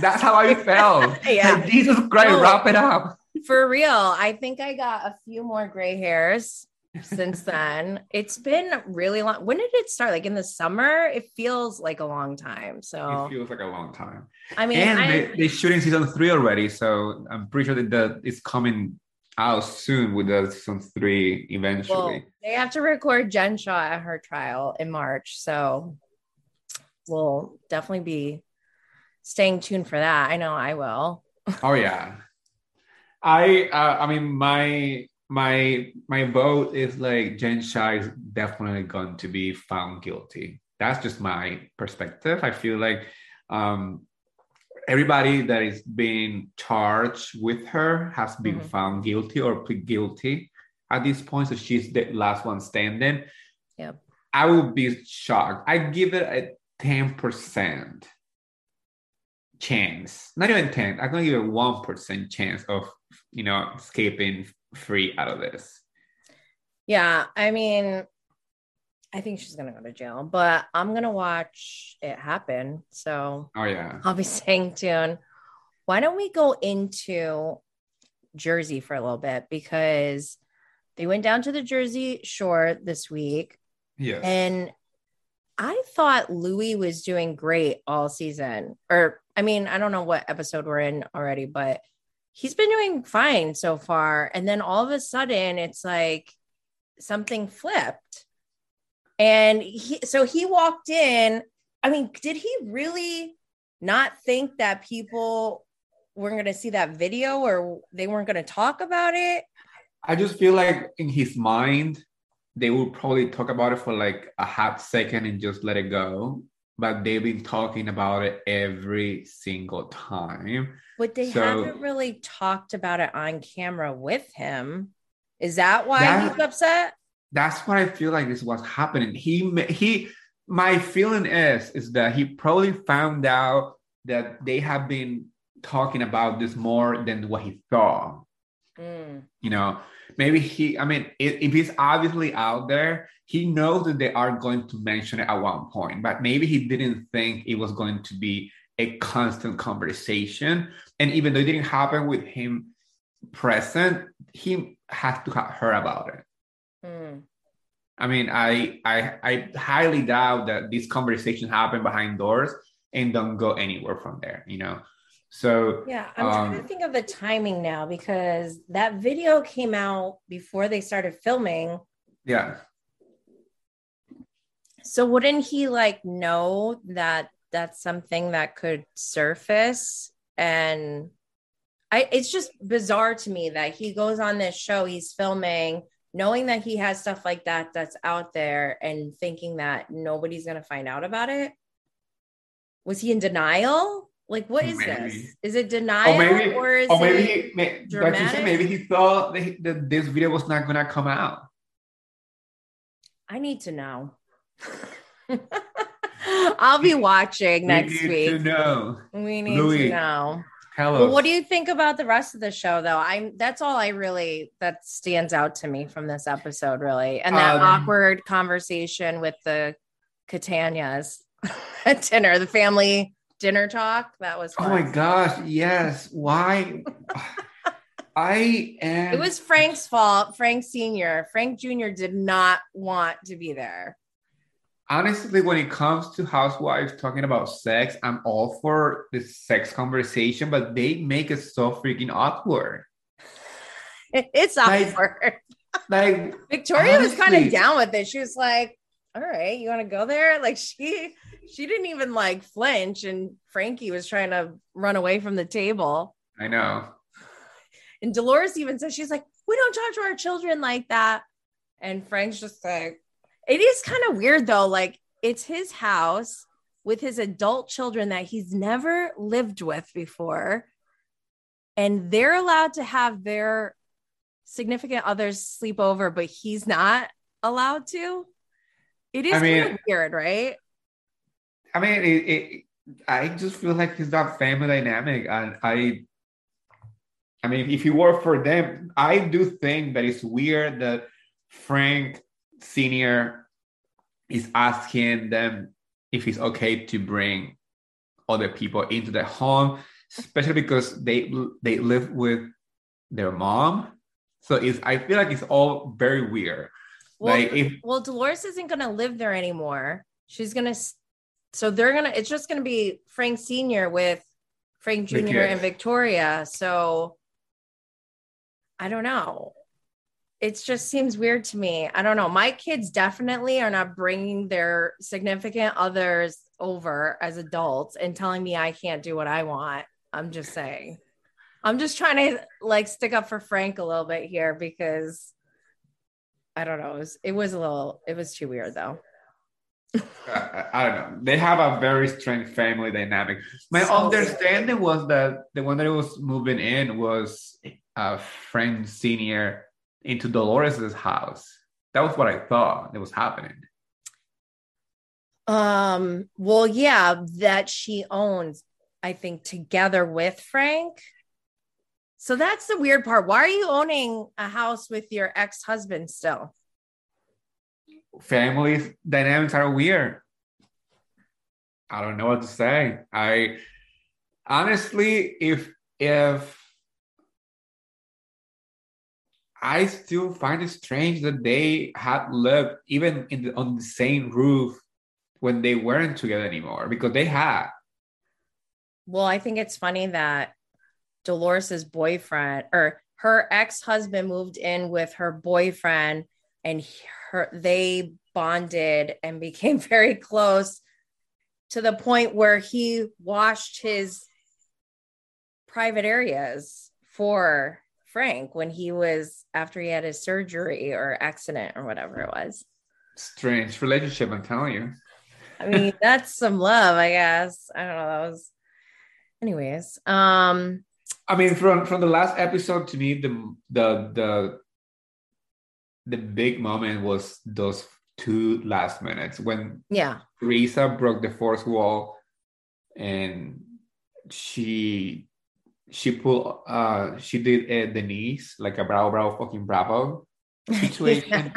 That's how I felt. Yeah. Like, Jesus Christ, No. wrap it up. For real, I think I got a few more gray hairs since (laughs) then. It's been really long. When did it start? Like in the summer? It feels like a long time. So it feels like a long time. I mean, and I, they, they're shooting season three already, so I'm pretty sure that the, it's coming out soon with the season three eventually. well, they have to record Jen Shah at her trial in March. So, we'll definitely be staying tuned for that. I know I will. Oh yeah, I uh, I mean my my my vote is like Jen Shah is definitely going to be found guilty. That's just my perspective. I feel like um, everybody that is being charged with her has been Mhm. found guilty or plead guilty at this point. So she's the last one standing. Yep. I would be shocked. I give it a ten percent chance. Not even ten. I'm gonna give it one percent chance of you know escaping free out of this. Yeah, I mean, I think she's gonna go to jail, but I'm gonna watch it happen. So Oh yeah. I'll be (laughs) staying tuned. Why don't we go into Jersey for a little bit because they went down to the Jersey Shore this week, Yeah, and I thought Luis was doing great all season. Or, I mean, I don't know what episode we're in already, but he's been doing fine so far. And then all of a sudden, it's like something flipped. And he, so he walked in. I mean, did he really not think that people weren't going to see that video or they weren't going to talk about it? I just feel like in his mind, they will probably talk about it for like a half second and just let it go. But they've been talking about it every single time. But they So- haven't really talked about it on camera with him. Is that why That- he's upset? That's what I feel like is what's happening. He he my feeling is is that he probably found out that they have been talking about this more than what he thought. Mm, you know maybe he i mean if, if he's obviously out there he knows that they are going to mention it at one point but maybe he didn't think it was going to be a constant conversation and even though it didn't happen with him present he has to have heard about it mm. i mean i i i highly doubt that this conversation happened behind doors and don't go anywhere from there you know so Yeah, I'm trying to Um, think of the timing now because that video came out before they started filming. yeah So wouldn't he like know that that's something that could surface and I it's just bizarre to me that he goes on this show he's filming knowing that he has stuff like that that's out there and thinking that nobody's going to find out about it. Was he in denial? Like what is this? Is it denial or maybe, or is or maybe it he, may, dramatic? said, maybe he thought that, he- that this video was not gonna come out. I need to know. (laughs) I'll be watching next week. we need week. to know. We need Luis, to know. Hello. What do you think about the rest of the show, though? I'm that's all I really that stands out to me from this episode, really, and that Um, awkward conversation with the Catanias (laughs) at dinner, the family dinner talk. That was Oh my gosh! Yes. Why? I am. It was Frank's fault. Frank Senior, Frank Junior did not want to be there. Honestly when it comes to housewives talking about sex. I'm all for the sex conversation, but they make it so freaking awkward. It's awkward. (laughs) Like Victoria was kind of down with it. She was like, "All right, you want to go there?" (laughs) Like she she didn't even like flinch and Frankie was trying to run away from the table. I know. And Dolores even says she's like, "We don't talk to our children like that." And Frank's just like, "It is kind of weird though. Like it's his house with his adult children that he's never lived with before, and they're allowed to have their significant others sleep over, but he's not allowed to. It is I mean- kind of weird, right? I mean, it, it, I just feel like it's not family dynamic, and I, I mean, if you work for them, I do think that it's weird that Frank Senior is asking them if it's okay to bring other people into the home, especially because they they live with their mom. So it's I feel like it's all very weird. Well, like if well, Dolores isn't gonna live there anymore. She's gonna, so they're gonna. It's just gonna be Frank Senior with Frank Junior and. Victoria. So I don't know. It just seems weird to me. I don't know. My kids definitely are not bringing their significant others over as adults and telling me I can't do what I want. I'm just saying. I'm just trying to like stick up for Frank a little bit here because I don't know. It was, it was a little, it was too weird though. I, I don't know. They have a very strange family dynamic. My So understanding was that the one that was moving in was uh, Frank Senior into Dolores's house. That was what I thought that was happening. Um, well, yeah, that she owns, I think, together with Frank. So that's the weird part. Why are you owning a house with your ex-husband still? Family dynamics are weird. I don't know what to say. I honestly, if if I still find it strange that they had lived even in the, on the same roof when they weren't together anymore because they had. Well, I think it's funny that Dolores's boyfriend or her ex-husband moved in with her boyfriend and her they bonded and became (laughs) very close to the point where he washed his private areas for Frank when he was after he had his surgery or accident or whatever it was. Strange relationship, I'm telling you. I mean, (laughs) that's some love, I guess. I don't know. That was anyways. Um I mean, from from the last episode to me, the the the the big moment was those two last minutes when yeah. Teresa broke the fourth wall and she she pulled uh she did uh, Denise like a bravo bravo fucking bravo (laughs) situation.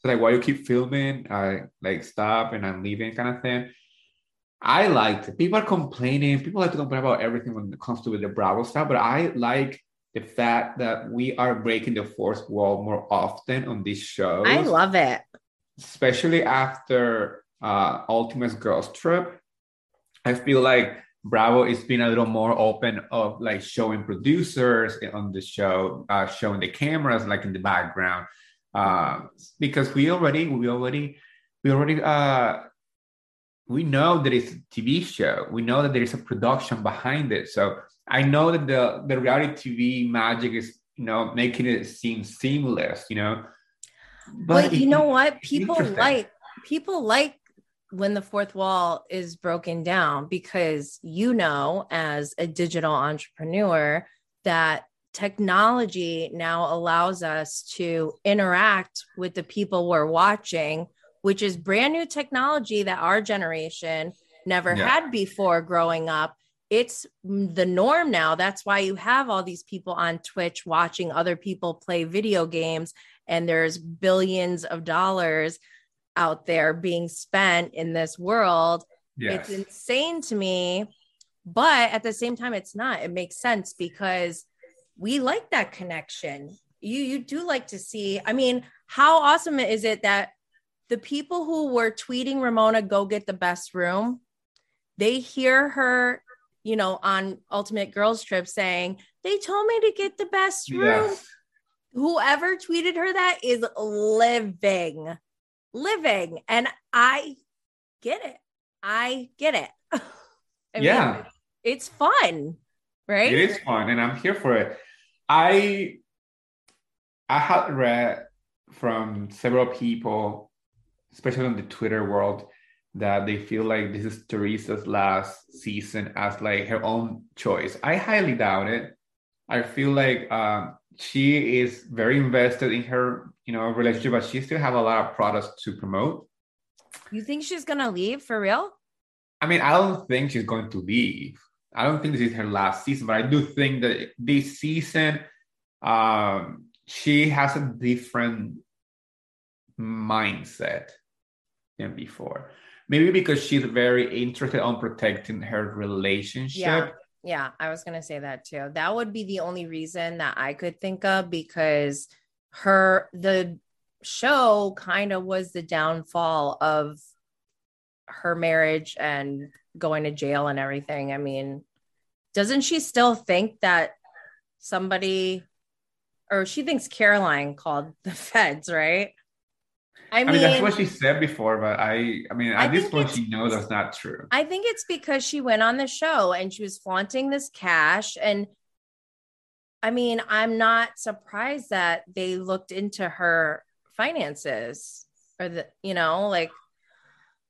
So like, why you keep filming? I like stop and I'm leaving kind of thing. I liked it. People are complaining. People like to complain about everything when it comes to with the Bravo stuff, but I like the fact that we are breaking the fourth wall more often on these shows. I love it. especially after uh, Ultimate Girls Trip. I feel like Bravo is being a little more open of like showing producers on the show, uh, showing the cameras like in the background, uh, because we already we already we already uh, we know that it's a TV show. We know that there is a production behind it. So I know that the the reality TV magic is you know making it seem seamless. You know, But, you it- know what? People like people like when the fourth wall is broken down because you know as a digital entrepreneur that technology now allows us to interact with the people we're watching which is brand new technology that our generation never Yeah. had before growing up it's the norm now that's why you have all these people on twitch watching other people play video games and there's billions of dollars out there being spent in this world. Yes. It's insane to me, but at the same time, it's not. It makes sense because we like that connection. You you do like to see. I mean, how awesome is it that the people who were tweeting Ramona go get the best room, they hear her, you know, on Ultimate Girls Trip saying, they told me to get the best room Yes. whoever tweeted her that is living, living. And I get it. I get it. (laughs) I mean, Yeah. it's fun, right? It is fun, and I'm here for it. I I had read from several people, especially on the Twitter world, that they feel like this is Teresa's last season as like her own choice. I highly doubt it. I feel like um, she is very invested in her, you know, relationship, but she still have a lot of products to promote. You think she's gonna leave for real? I mean, I don't think she's going to leave. I don't think this is her last season, but I do think that this season, um, she has a different mindset than before. Maybe because she's very interested on protecting her relationship. Yeah. Yeah, I was going to say that too. That would be the only reason that I could think of because her the show kind of was the downfall of her marriage and going to jail and everything. I mean, doesn't she still think that somebody or she thinks Caroline called the (laughs) feds, right? I mean, mean, that's what she said before, but I, I mean, at I this point, she knows that's not true. I think it's because she went on the show and she was flaunting this cash. And I mean, I'm not surprised that they looked into her finances or the, you know, like,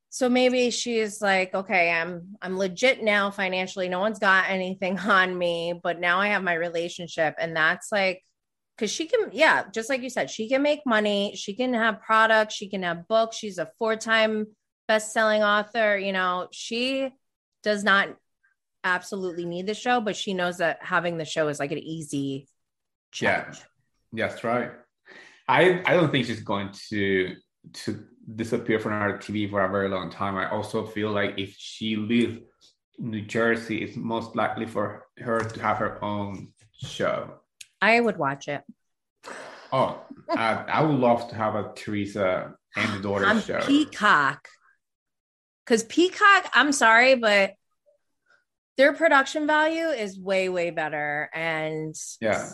so maybe she's like, okay, I'm, I'm legit now financially. No one's got anything (laughs) on me, but now I have my relationship. And that's like, because she can, yeah, just like you said, she can make money. She can have products. She can have books. She's a four time best selling author. You know, she does not absolutely need the show, but she knows that having the show is like an easy challenge. Yeah, that's right. I, I don't think she's going to to disappear from our TV for a very long time. I also feel like if she leaves New Jersey, it's most likely for her to have her own show I would watch it. Oh, I, I would love to have a Teresa and the daughter show. Peacock. Because Peacock, I'm sorry, but their production value is way, way better. And yeah,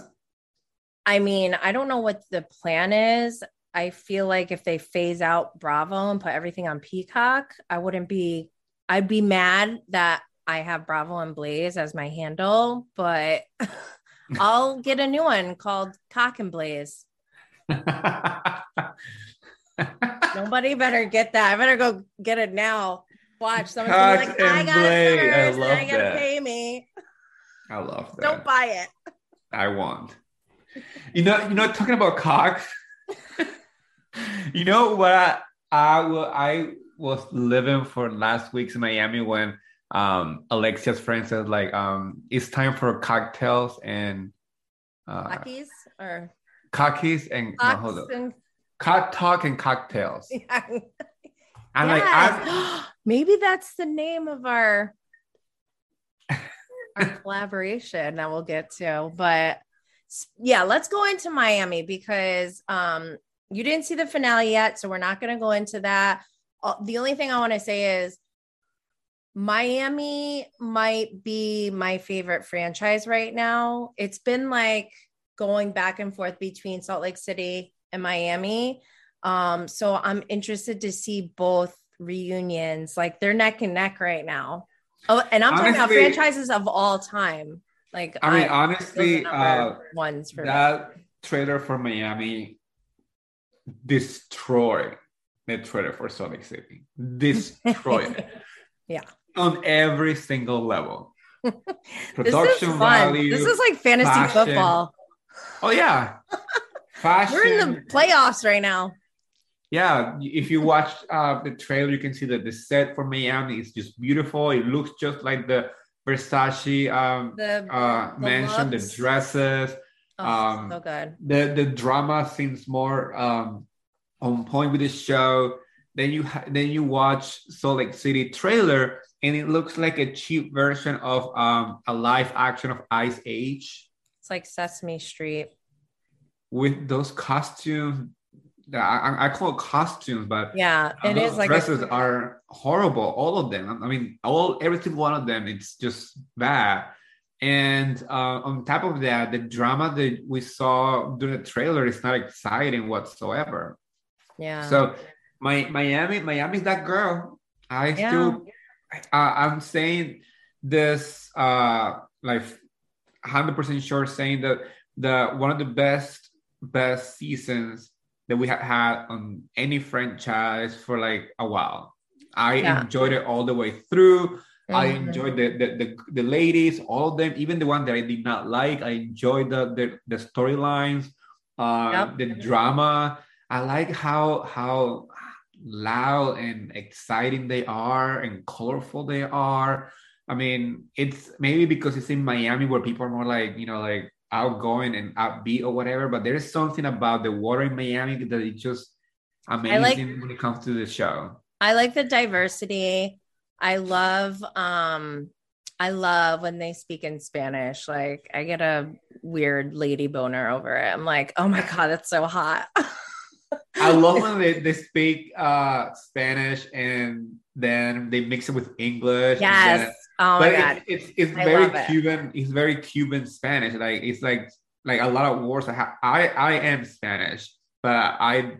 I mean, I don't know what the plan is. I feel like if they phase out Bravo and put everything on Peacock, I wouldn't be, I'd be mad that I have Bravo and Blaze as my handle, but (laughs) I'll get a new one called Cock and Blaze. (laughs) Nobody better get that. I better go get it now. Watch someone's like, I got it first, I, I gotta pay me. I love that. Don't buy it. I want. You know, you know, talking about cock. (laughs) you know what I I, I was living for last weeks in Miami when um, Alexia's friend said like um, it's time for cocktails and uh, cockies or cockies and no, hold up. And... cock talk and cocktails. (laughs) Yeah. I'm yes. like, I'm... (gasps) maybe that's the name of our our (laughs) collaboration that we'll get to. But yeah, let's go into Miami because um, you didn't see the finale yet, so we're not going to go into that. Uh, the only thing I want to say is Miami might be my favorite franchise right now. It's been like going back and forth between Salt Lake City and Miami. Um, so I'm interested to see both reunions. Like they're neck and neck right now. Oh, and I'm honestly, talking about franchises of all time. Like I mean, I, honestly, uh, ones for that me. trailer for Miami destroyed the trailer for Salt Lake City. Destroyed (laughs) Yeah on every single level. (laughs) Production value. This is like fantasy fashion. football. Oh yeah. Fashion. (laughs) We're in the playoffs right now. Yeah, if you watch uh, the trailer, you can see that the set for Miami is just beautiful. It looks just like the Versace um, the, uh, the mansion, the dresses. Oh, um, so good. The the drama seems more um, on point with the show. Then you ha- then you watch Salt Lake City trailer, and it looks like a cheap version of um, a live action of Ice Age. It's like Sesame Street with those costumes. I, I call it costumes, but yeah, it is like dresses a... are horrible. All of them. I mean, all every single one of them. It's just bad. And uh, on top of that, the drama that we saw during the trailer is not exciting whatsoever. Yeah. So my Miami, Miami's that girl. I yeah. still uh, I'm saying this uh, like 100% sure saying that the one of the best best seasons that we have had on any franchise for like a while. I yeah. enjoyed it all the way through. Mm-hmm. I enjoyed the, the, the the ladies, all of them, even the one that I did not like. I enjoyed the the, the storylines, uh, yep. the drama. I like how how loud and exciting they are and colorful they are. I mean, it's maybe because it's in Miami where people are more like, you know, like outgoing and upbeat or whatever, but there's something about the water in Miami that it just amazing like- when it comes to the show. I like the diversity. I love um I love when they speak in Spanish. Like I get a weird lady boner over it. I'm like, oh my god, that's so hot. (laughs) I love (laughs) when they, they speak uh Spanish and then they mix it with English. yes. Oh my but god. it, it's it's very it. Cuban. It's very Cuban Spanish. Like it's like like a lot of words. I have, I I am Spanish, but I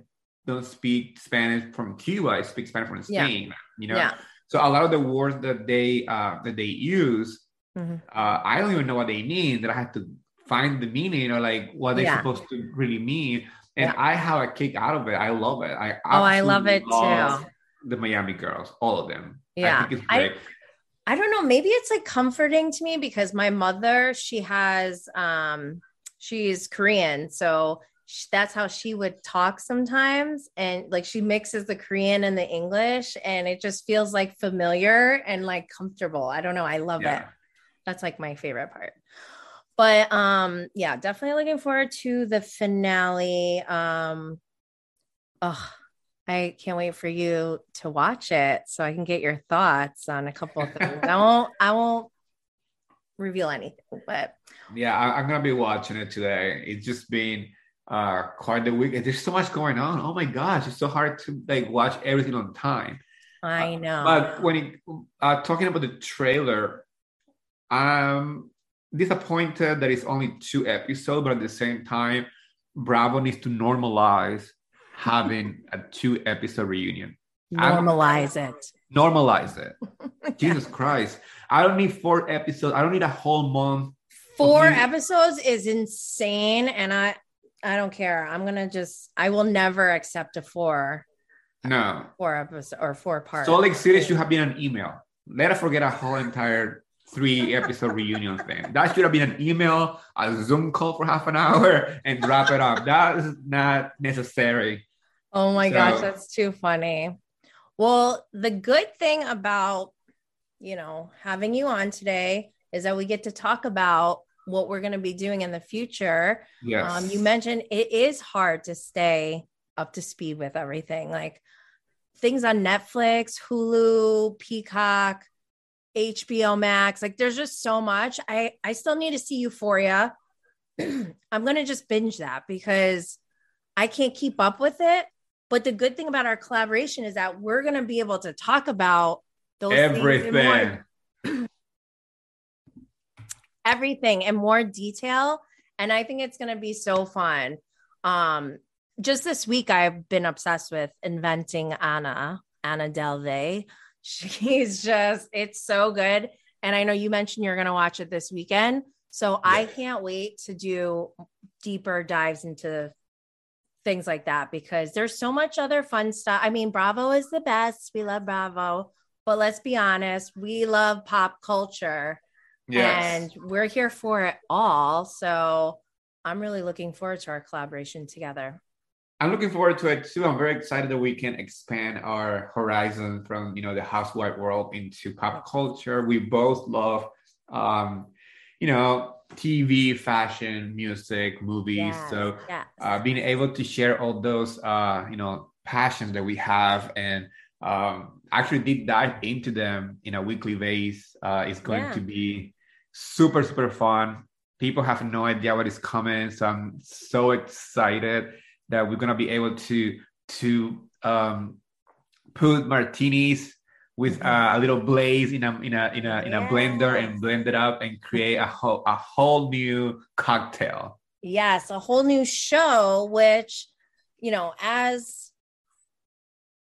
don't speak Spanish from Cuba. I speak Spanish from Yeah. Spain. You know. Yeah. So a lot of the words that they uh that they use, Mhm. uh, I don't even know what they mean. That I have to find the meaning or like what they're Yeah. supposed to really mean. And Yeah. I have a kick out of it. I love it. I Oh, I love it love too. The Miami girls, all of them. Yeah. I think it's I- don't know. Maybe it's like comforting to me because my mother, she has, um, she's Korean, so sh- that's how she would talk sometimes, and like she mixes the Korean and the English, and it just feels like familiar and like comfortable. I don't know. I love it. That's like my favorite part. But um, yeah, definitely looking forward to the finale. Um, oh, I can't wait for you to watch it so I can get your thoughts on a couple of things. I (laughs) won't I won't reveal anything, but Yeah, I, I'm gonna be watching it today. It's just been uh quite the week. There's so much going on. Oh my gosh, it's so hard to like watch everything on time. I know. But when it, uh, talking about the trailer, I'm disappointed that it's only two episodes, but at the same time, Bravo needs to normalize having a two episode reunion. Normalize it. Normalize it. (laughs) Jesus Christ. I don't need four episodes. I don't need a whole month. Four episodes is insane and I I don't care. I'm going to just I will never accept a four No. four episode or four parts. Salt Lake City should have been an email. Let us forget a whole entire three episode reunion thing. That should have been an email, a Zoom call for half an hour, and wrap it up. That is not necessary. Oh my gosh, that's too funny. Well, the good thing about, you know, having you on today is that we get to talk about what we're going to be doing in the future. Yes. Um, you mentioned it is hard to stay up to speed with everything, like things on Netflix, Hulu, Peacock, HBO Max. Like, there's just so much. I I still need to see Euphoria. (clears throat) I'm gonna just binge that because I can't keep up with it. But the good thing about our collaboration is that we're gonna be able to talk about those things in more- Everything. (clears throat) everything in more detail and i think it's going to be so fun um just this week i've been obsessed with inventing anna anna delvey she's just it's so good. And i know you mentioned you're going to watch it this weekend. So i can't wait to do deeper dives into things like that because there's so much other fun stuff. I mean bravo is the best. We love bravo. But let's be honest we love pop culture. Yes. and we're here for it all. So I'm really looking forward to our collaboration together. I'm looking forward to it too. I'm very excited that we can expand our horizon from you know the housewife world into pop culture. We both love, um, you know, TV, fashion, music, movies. Yes, So yes. uh, being able to share all those uh, you know passions that we have and um, actually deep dive into them in a weekly base uh, is going Yeah. to be super super fun. People have no idea what is coming, so I'm so excited that we're gonna be able to to um, put martinis with uh, a little blaze in a in a in a in a blender and blend it up and create a whole a whole new cocktail. yes, a whole new show, which, you know, as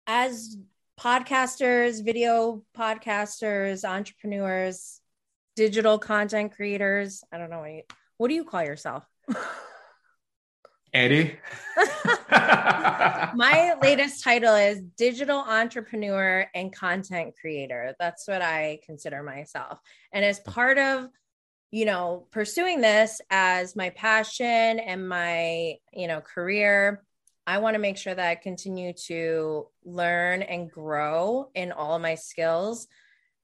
as podcasters, video podcasters, entrepreneurs, digital content creators, I don't know what you, what do you call yourself? (laughs) Eddy. (laughs) My latest title is digital entrepreneur and content creator. That's what I consider myself. And as part of, you know, pursuing this as my passion and my, you know, career, I want to make sure that I continue to learn and grow in all of my skills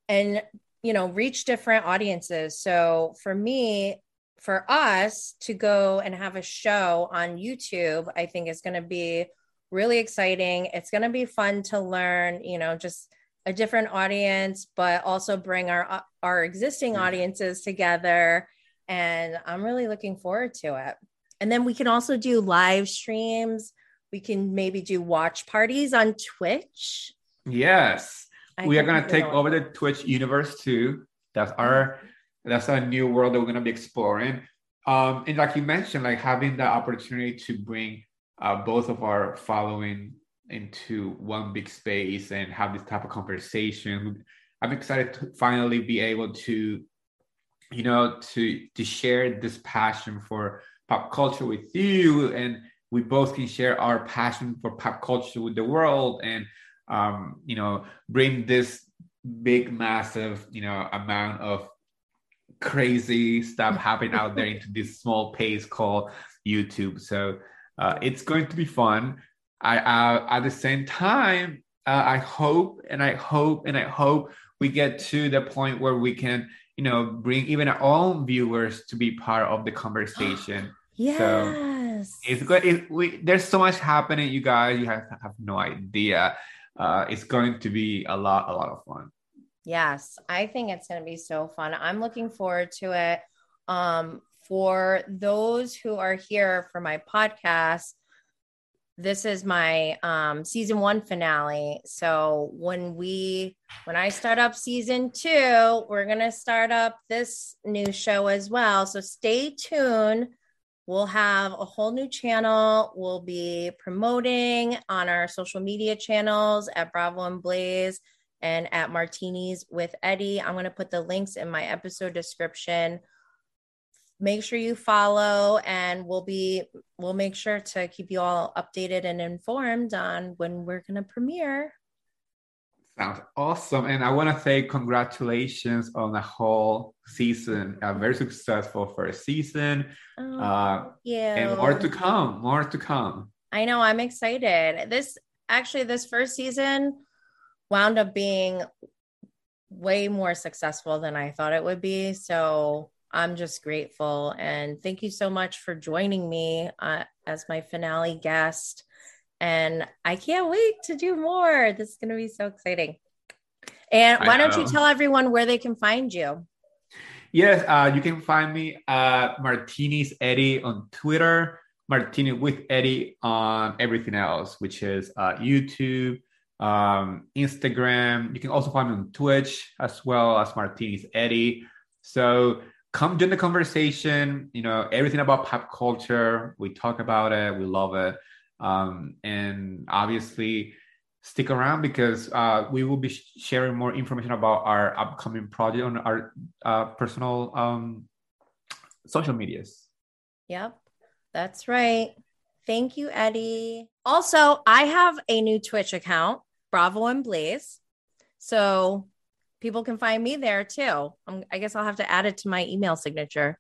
and, you know, reach different audiences. So for me, for us to go and have a show on YouTube, I think is going to be really exciting. It's going to be fun to learn, you know, just a different audience, but also bring our our existing audiences together. And I'm really looking forward to it. And then we can also do live streams. We can maybe do watch parties on Twitch. Yes. I we are going to take over the Twitch universe too. That's our mm-hmm. That's a new world that we're going to be exploring. Um, and like you mentioned, like having the opportunity to bring uh, both of our following into one big space and have this type of conversation. I'm excited to finally be able to, you know, to to share this passion for pop culture with you, and we both can share our passion for pop culture with the world, and um, you know, bring this big, massive, you know, amount of crazy stuff (laughs) happening out there into this small pace called YouTube. So uh, it's going to be fun. I uh, at the same time, uh, I hope and I hope and I hope we get to the point where we can, you know, bring even our own viewers to be part of the conversation. (gasps) yes. So it's good. It, we, there's so much happening, you guys. You have, have no idea. Uh, it's going to be a lot, a lot of fun. Yes, I think it's going to be so fun. I'm looking forward to it. Um, for those who are here for my podcast, this is my um, season one finale. So when we when I start up season two, we're gonna start up this new show as well. So stay tuned. We'll have a whole new channel. We'll be promoting on our social media channels at Bravo and Blaze and at Martinis with Eddy. I'm going to put the links in my episode description. Make sure you follow and we'll be we'll make sure to keep you all updated and informed on when we're going to premiere. Sounds awesome. And I want to say congratulations on the whole season. A very successful first season. Oh, uh, yeah. And more to come. More to come. I know. I'm excited. This actually, this first season wound up being way more successful than I thought it would be. So I'm just grateful. And thank you so much for joining me uh, as my finale guest. And I can't wait to do more. This is going to be so exciting. And why don't you tell everyone where they can find you? Yes, uh, you can find me at Martinis Eddy on Twitter, Martini with Eddy on everything else, which is uh, YouTube, um, Instagram. You can also find me on Twitch as well as Martinis Eddy. So come join the conversation. You know, everything about pop culture. We talk about it. We love it. Um, and obviously, stick around because uh, we will be sharing more information about our upcoming project on our uh, personal um, social medias. Yep, that's right. Thank you, Eddy. Also, I have a new Twitch account. Bravo and Blaze. So people can find me there too. I'm, i guess I'll have to add it to my email signature.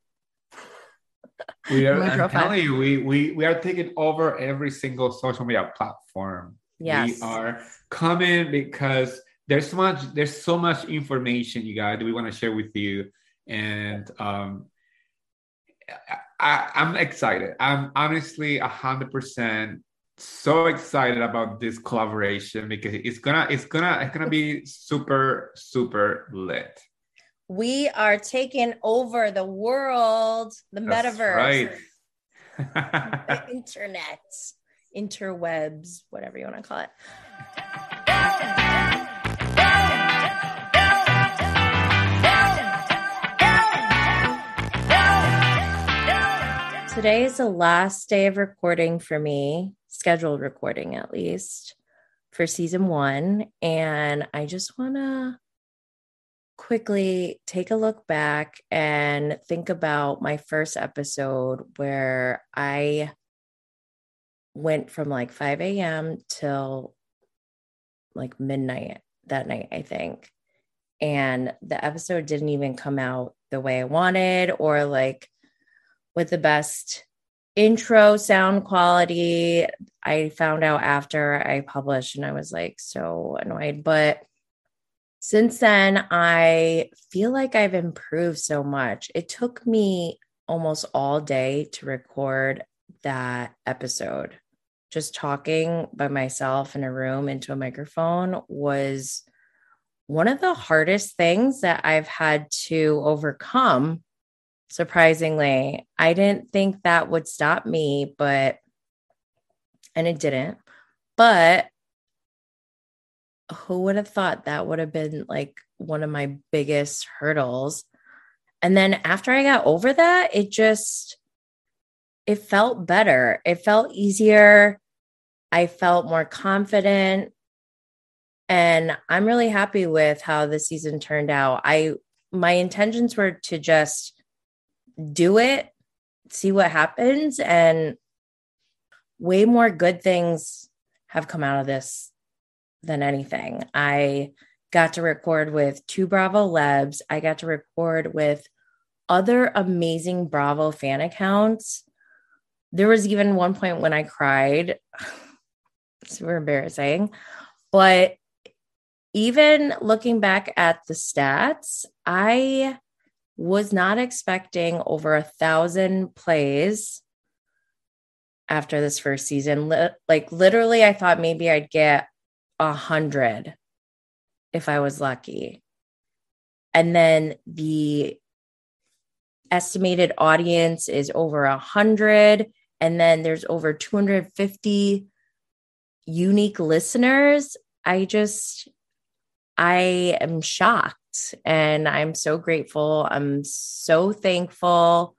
We are I'm telling you, we, we we are taking over every single social media platform. Yes. We are coming because there's so much there's so much information you guys that we want to share with you. And um I, I'm excited. I'm honestly a hundred percent so excited about this collaboration because it's gonna it's gonna it's gonna be super super lit. We are taking over the world the That's metaverse. right. the (laughs) internet interwebs whatever you want to call it. Today is the last day of recording for me scheduled recording at least for season one. And I just want to quickly take a look back and think about my first episode where I went from like 5 a.m. till like midnight that night, I think. And the episode didn't even come out the way I wanted or like with the best intro sound quality i found out after i published and i was like so annoyed but since then i feel like i've improved so much it took me almost all day to record that episode just talking by myself in a room into a microphone was one of the hardest things that I've had to overcome. Surprisingly, I didn't think that would stop me, but, and it didn't. But who would have thought that would have been like one of my biggest hurdles? And then after I got over that, it just, it felt better. It felt easier. I felt more confident. And I'm really happy with how the season turned out. I my intentions were to just do it, see what happens and way more good things have come out of this than anything. I got to record with two Bravo Lebs. I got to record with other amazing Bravo fan accounts there was even one point when I cried. (laughs) Super embarrassing. But even looking back at the stats, I was not expecting over a thousand plays after this first season. Like literally, I thought maybe I'd get a hundred if I was lucky. And then the estimated audience is over a hundred and then there's over 250 unique listeners i just i am shocked and i'm so grateful i'm so thankful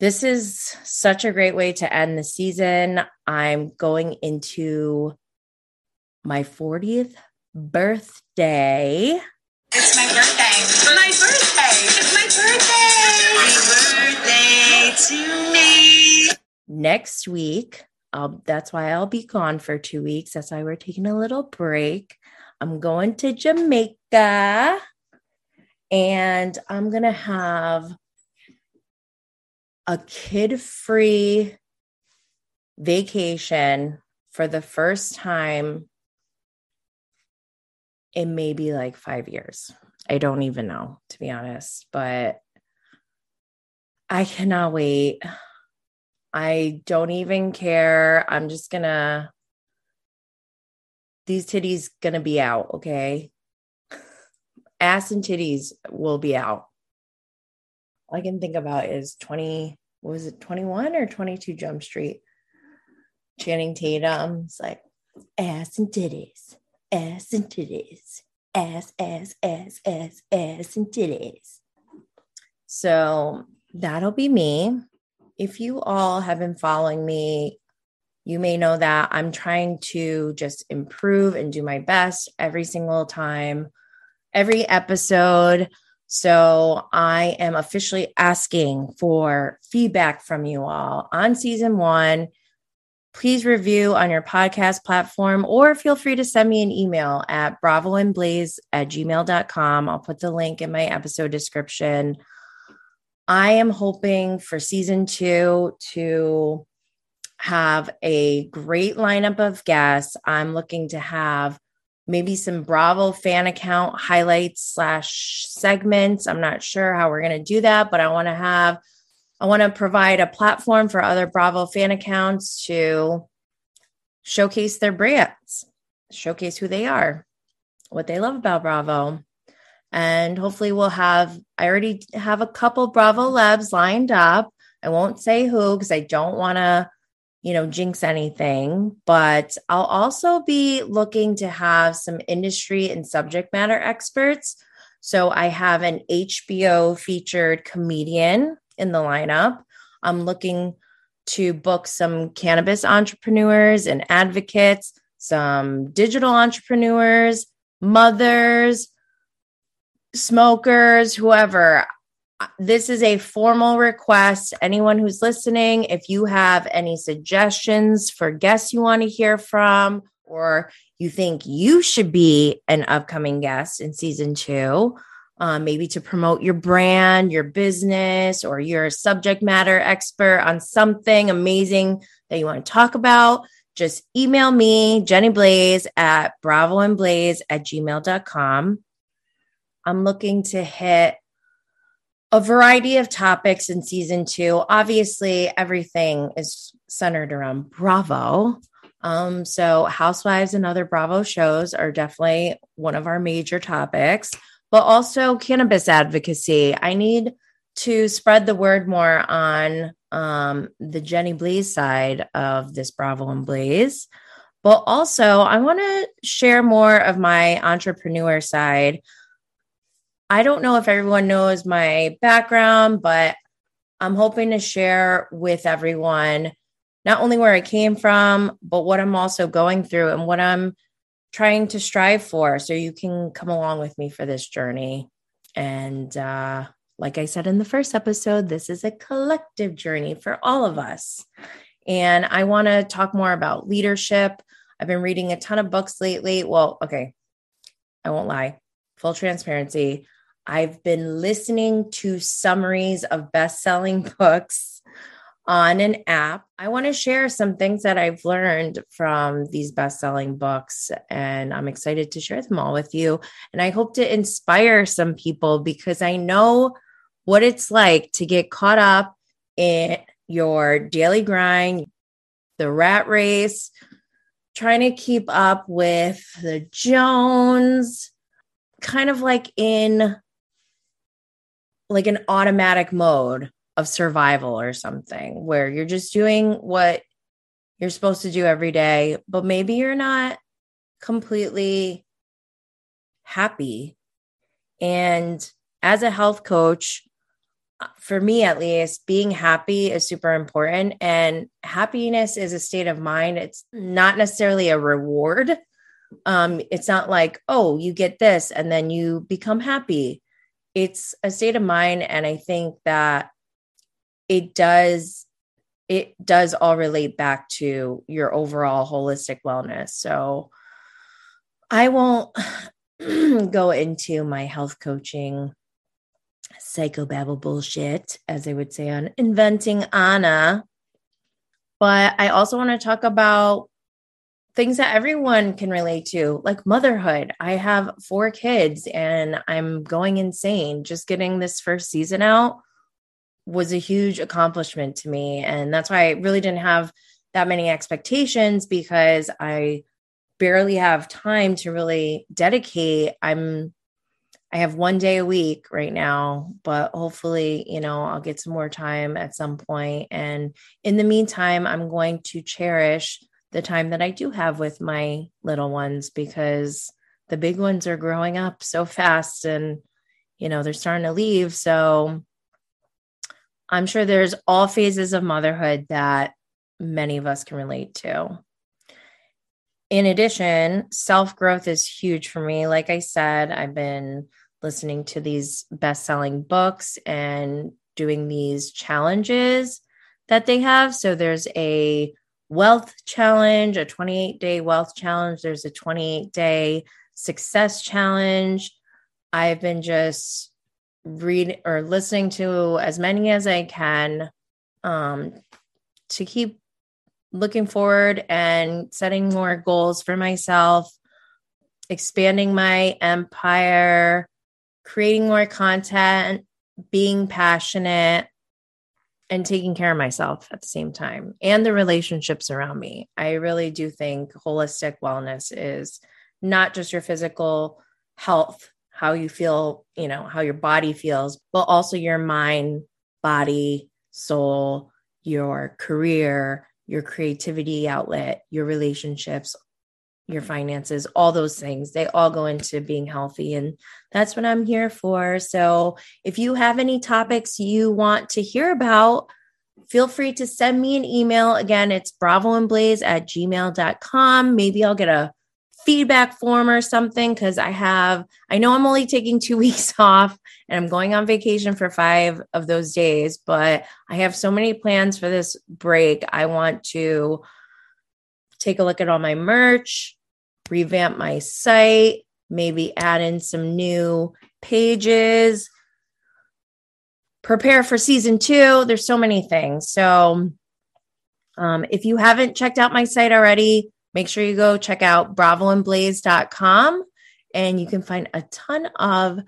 this is such a great way to end the season i'm going into my 40th birthday It's my birthday. It's My birthday. It's my birthday. Happy birthday to me. next week I'll, that's why I'll be gone for two weeks. That's why we're taking a little break. I'm going to Jamaica and I'm going to have a kid free vacation for the first time in maybe like five years. I don't even know, to be honest, but I cannot wait. I don't even care. I'm just gonna, these titties gonna be out, okay? Ass and titties will be out. All I can think about is 20, what was it, 21 or 22 Jump Street? Channing Tatum's like, ass and titties, ass and titties, ass, ass, ass, ass, ass and titties. So that'll be me if you all have been following me, you may know that I'm trying to just improve and do my best every single time, every episode. So I am officially asking for feedback from you all on season one. Please review on your podcast platform or feel free to send me an email at bravoandblaze at gmail.com. I'll put the link in my episode description. I am hoping for season two to have a great lineup of guests. I'm looking to have maybe some Bravo fan account highlights slash segments. I'm not sure how we're going to do that, but I want to have, I want to provide a platform for other Bravo fan accounts to showcase their brands, showcase who they are, what they love about Bravo and hopefully we'll have i already have a couple bravo Lebs lined up i won't say who because i don't want to you know jinx anything but i'll also be looking to have some industry and subject matter experts. So i have an hbo featured comedian in the lineup. I'm looking to book some cannabis entrepreneurs and advocates some digital entrepreneurs mothers smokers, whoever, this is a formal request. Anyone who's listening, if you have any suggestions for guests you want to hear from, or you think you should be an upcoming guest in season two, um, maybe to promote your brand, your business, or you're a subject matter expert on something amazing that you want to talk about, just email me, Jenny Blaze at bravoandblaze at gmail.com. I'm looking to hit a variety of topics in season two. Obviously, everything is centered around Bravo. Um, so, Housewives and other Bravo shows are definitely one of our major topics, but also cannabis advocacy. I need to spread the word more on um, the Jenny Blaze side of this Bravo and Blaze. But also, I want to share more of my entrepreneur side. I don't know if everyone knows my background, but I'm hoping to share with everyone not only where I came from, but what I'm also going through and what I'm trying to strive for. So you can come along with me for this journey. And uh, like I said in the first episode, this is a collective journey for all of us. And I want to talk more about leadership. I've been reading a ton of books lately. Well, okay, I won't lie, full transparency. I've been listening to summaries of best selling (laughs) books on an app. I want to share some things that I've learned from these best selling books, and I'm excited to share them all with you. And I hope to inspire some people because I know what it's like to get caught up in your daily grind, the rat race, trying to keep up with the Jones, kind of like in like an automatic mode of survival or something where you're just doing what you're supposed to do every day, but maybe you're not completely happy. And as a health coach, for me at least, being happy is super important. And happiness is a state of mind. It's not necessarily a reward. Um, it's not like, oh, you get this and then you become happy. It's a state of mind. And I think that it does it does all relate back to your overall holistic wellness. So I won't (clears throat) go into my health coaching psychobabble bullshit, as they would say on Inventing Anna. But I also want to talk about things that everyone can relate to, like motherhood. I have four kids and I'm going insane just getting this first season out was a huge accomplishment to me. And that's why I really didn't have that many expectations because I barely have time to really dedicate. I'm I have one day a week right now, but hopefully, you know, I'll get some more time at some point. And in the meantime, I'm going to cherish the time that I do have with my little ones because the big ones are growing up so fast and, you know, they're starting to leave. So I'm sure there's all phases of motherhood that many of us can relate to. In addition, self growth is huge for me. Like I said, I've been listening to these best selling books and doing these challenges that they have. So there's a wealth challenge, a 28 day wealth challenge, there's a 28 day success challenge. I've been just read or listening to as many as I can um, to keep looking forward and setting more goals for myself, expanding my empire, creating more content, being passionate, and taking care of myself at the same time and the relationships around me. I really do think holistic wellness is not just your physical health how you feel, you know, how your body feels, but also your mind, body, soul, your career, your creativity outlet, your relationships, your finances, all those things. They all go into being healthy. And that's what I'm here for. So if you have any topics you want to hear about, feel free to send me an email. Again, it's bravoandblaze at gmail.com. Maybe I'll get a feedback form or something because I have, I know I'm only taking two (laughs) weeks off and I'm going on vacation for five of those days, but I have so many plans for this break. I want to take a look at all my merch, revamp my site, maybe add in some new pages, prepare for season two. There's so many things. So, um, if you haven't checked out my site already, Make sure you go check out bravoandblaze.com and you can find a ton of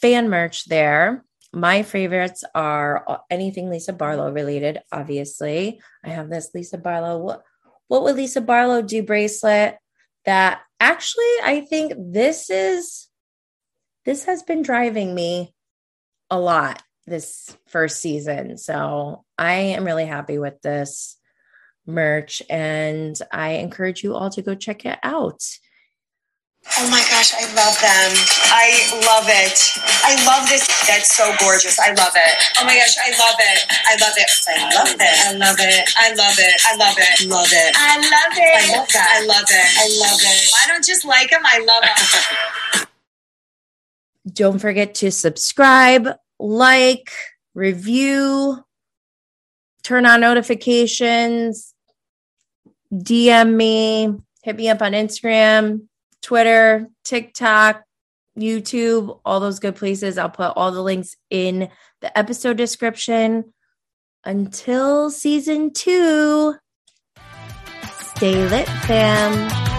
fan merch there. my favorites are anything Lisa Barlow related, obviously. I have this Lisa Barlow. What, what would Lisa Barlow do bracelet that actually I think this is this has been driving me a lot this first season. So I am really happy with this merch and I encourage you all to go check it out. Oh my gosh, I love them. I love it. I love this. That's so gorgeous. I love it. Oh my gosh, I love it. I love it. I love it. I love it. I love it. I love it. Love it. I love it. I love that. I love it. I love it. I don't just like them, I love them. Don't forget to subscribe, like, review, turn on notifications, DM me, hit me up on Instagram, Twitter, TikTok, YouTube, all those good places. I'll put all the links in the episode description. Until season two, stay lit, fam.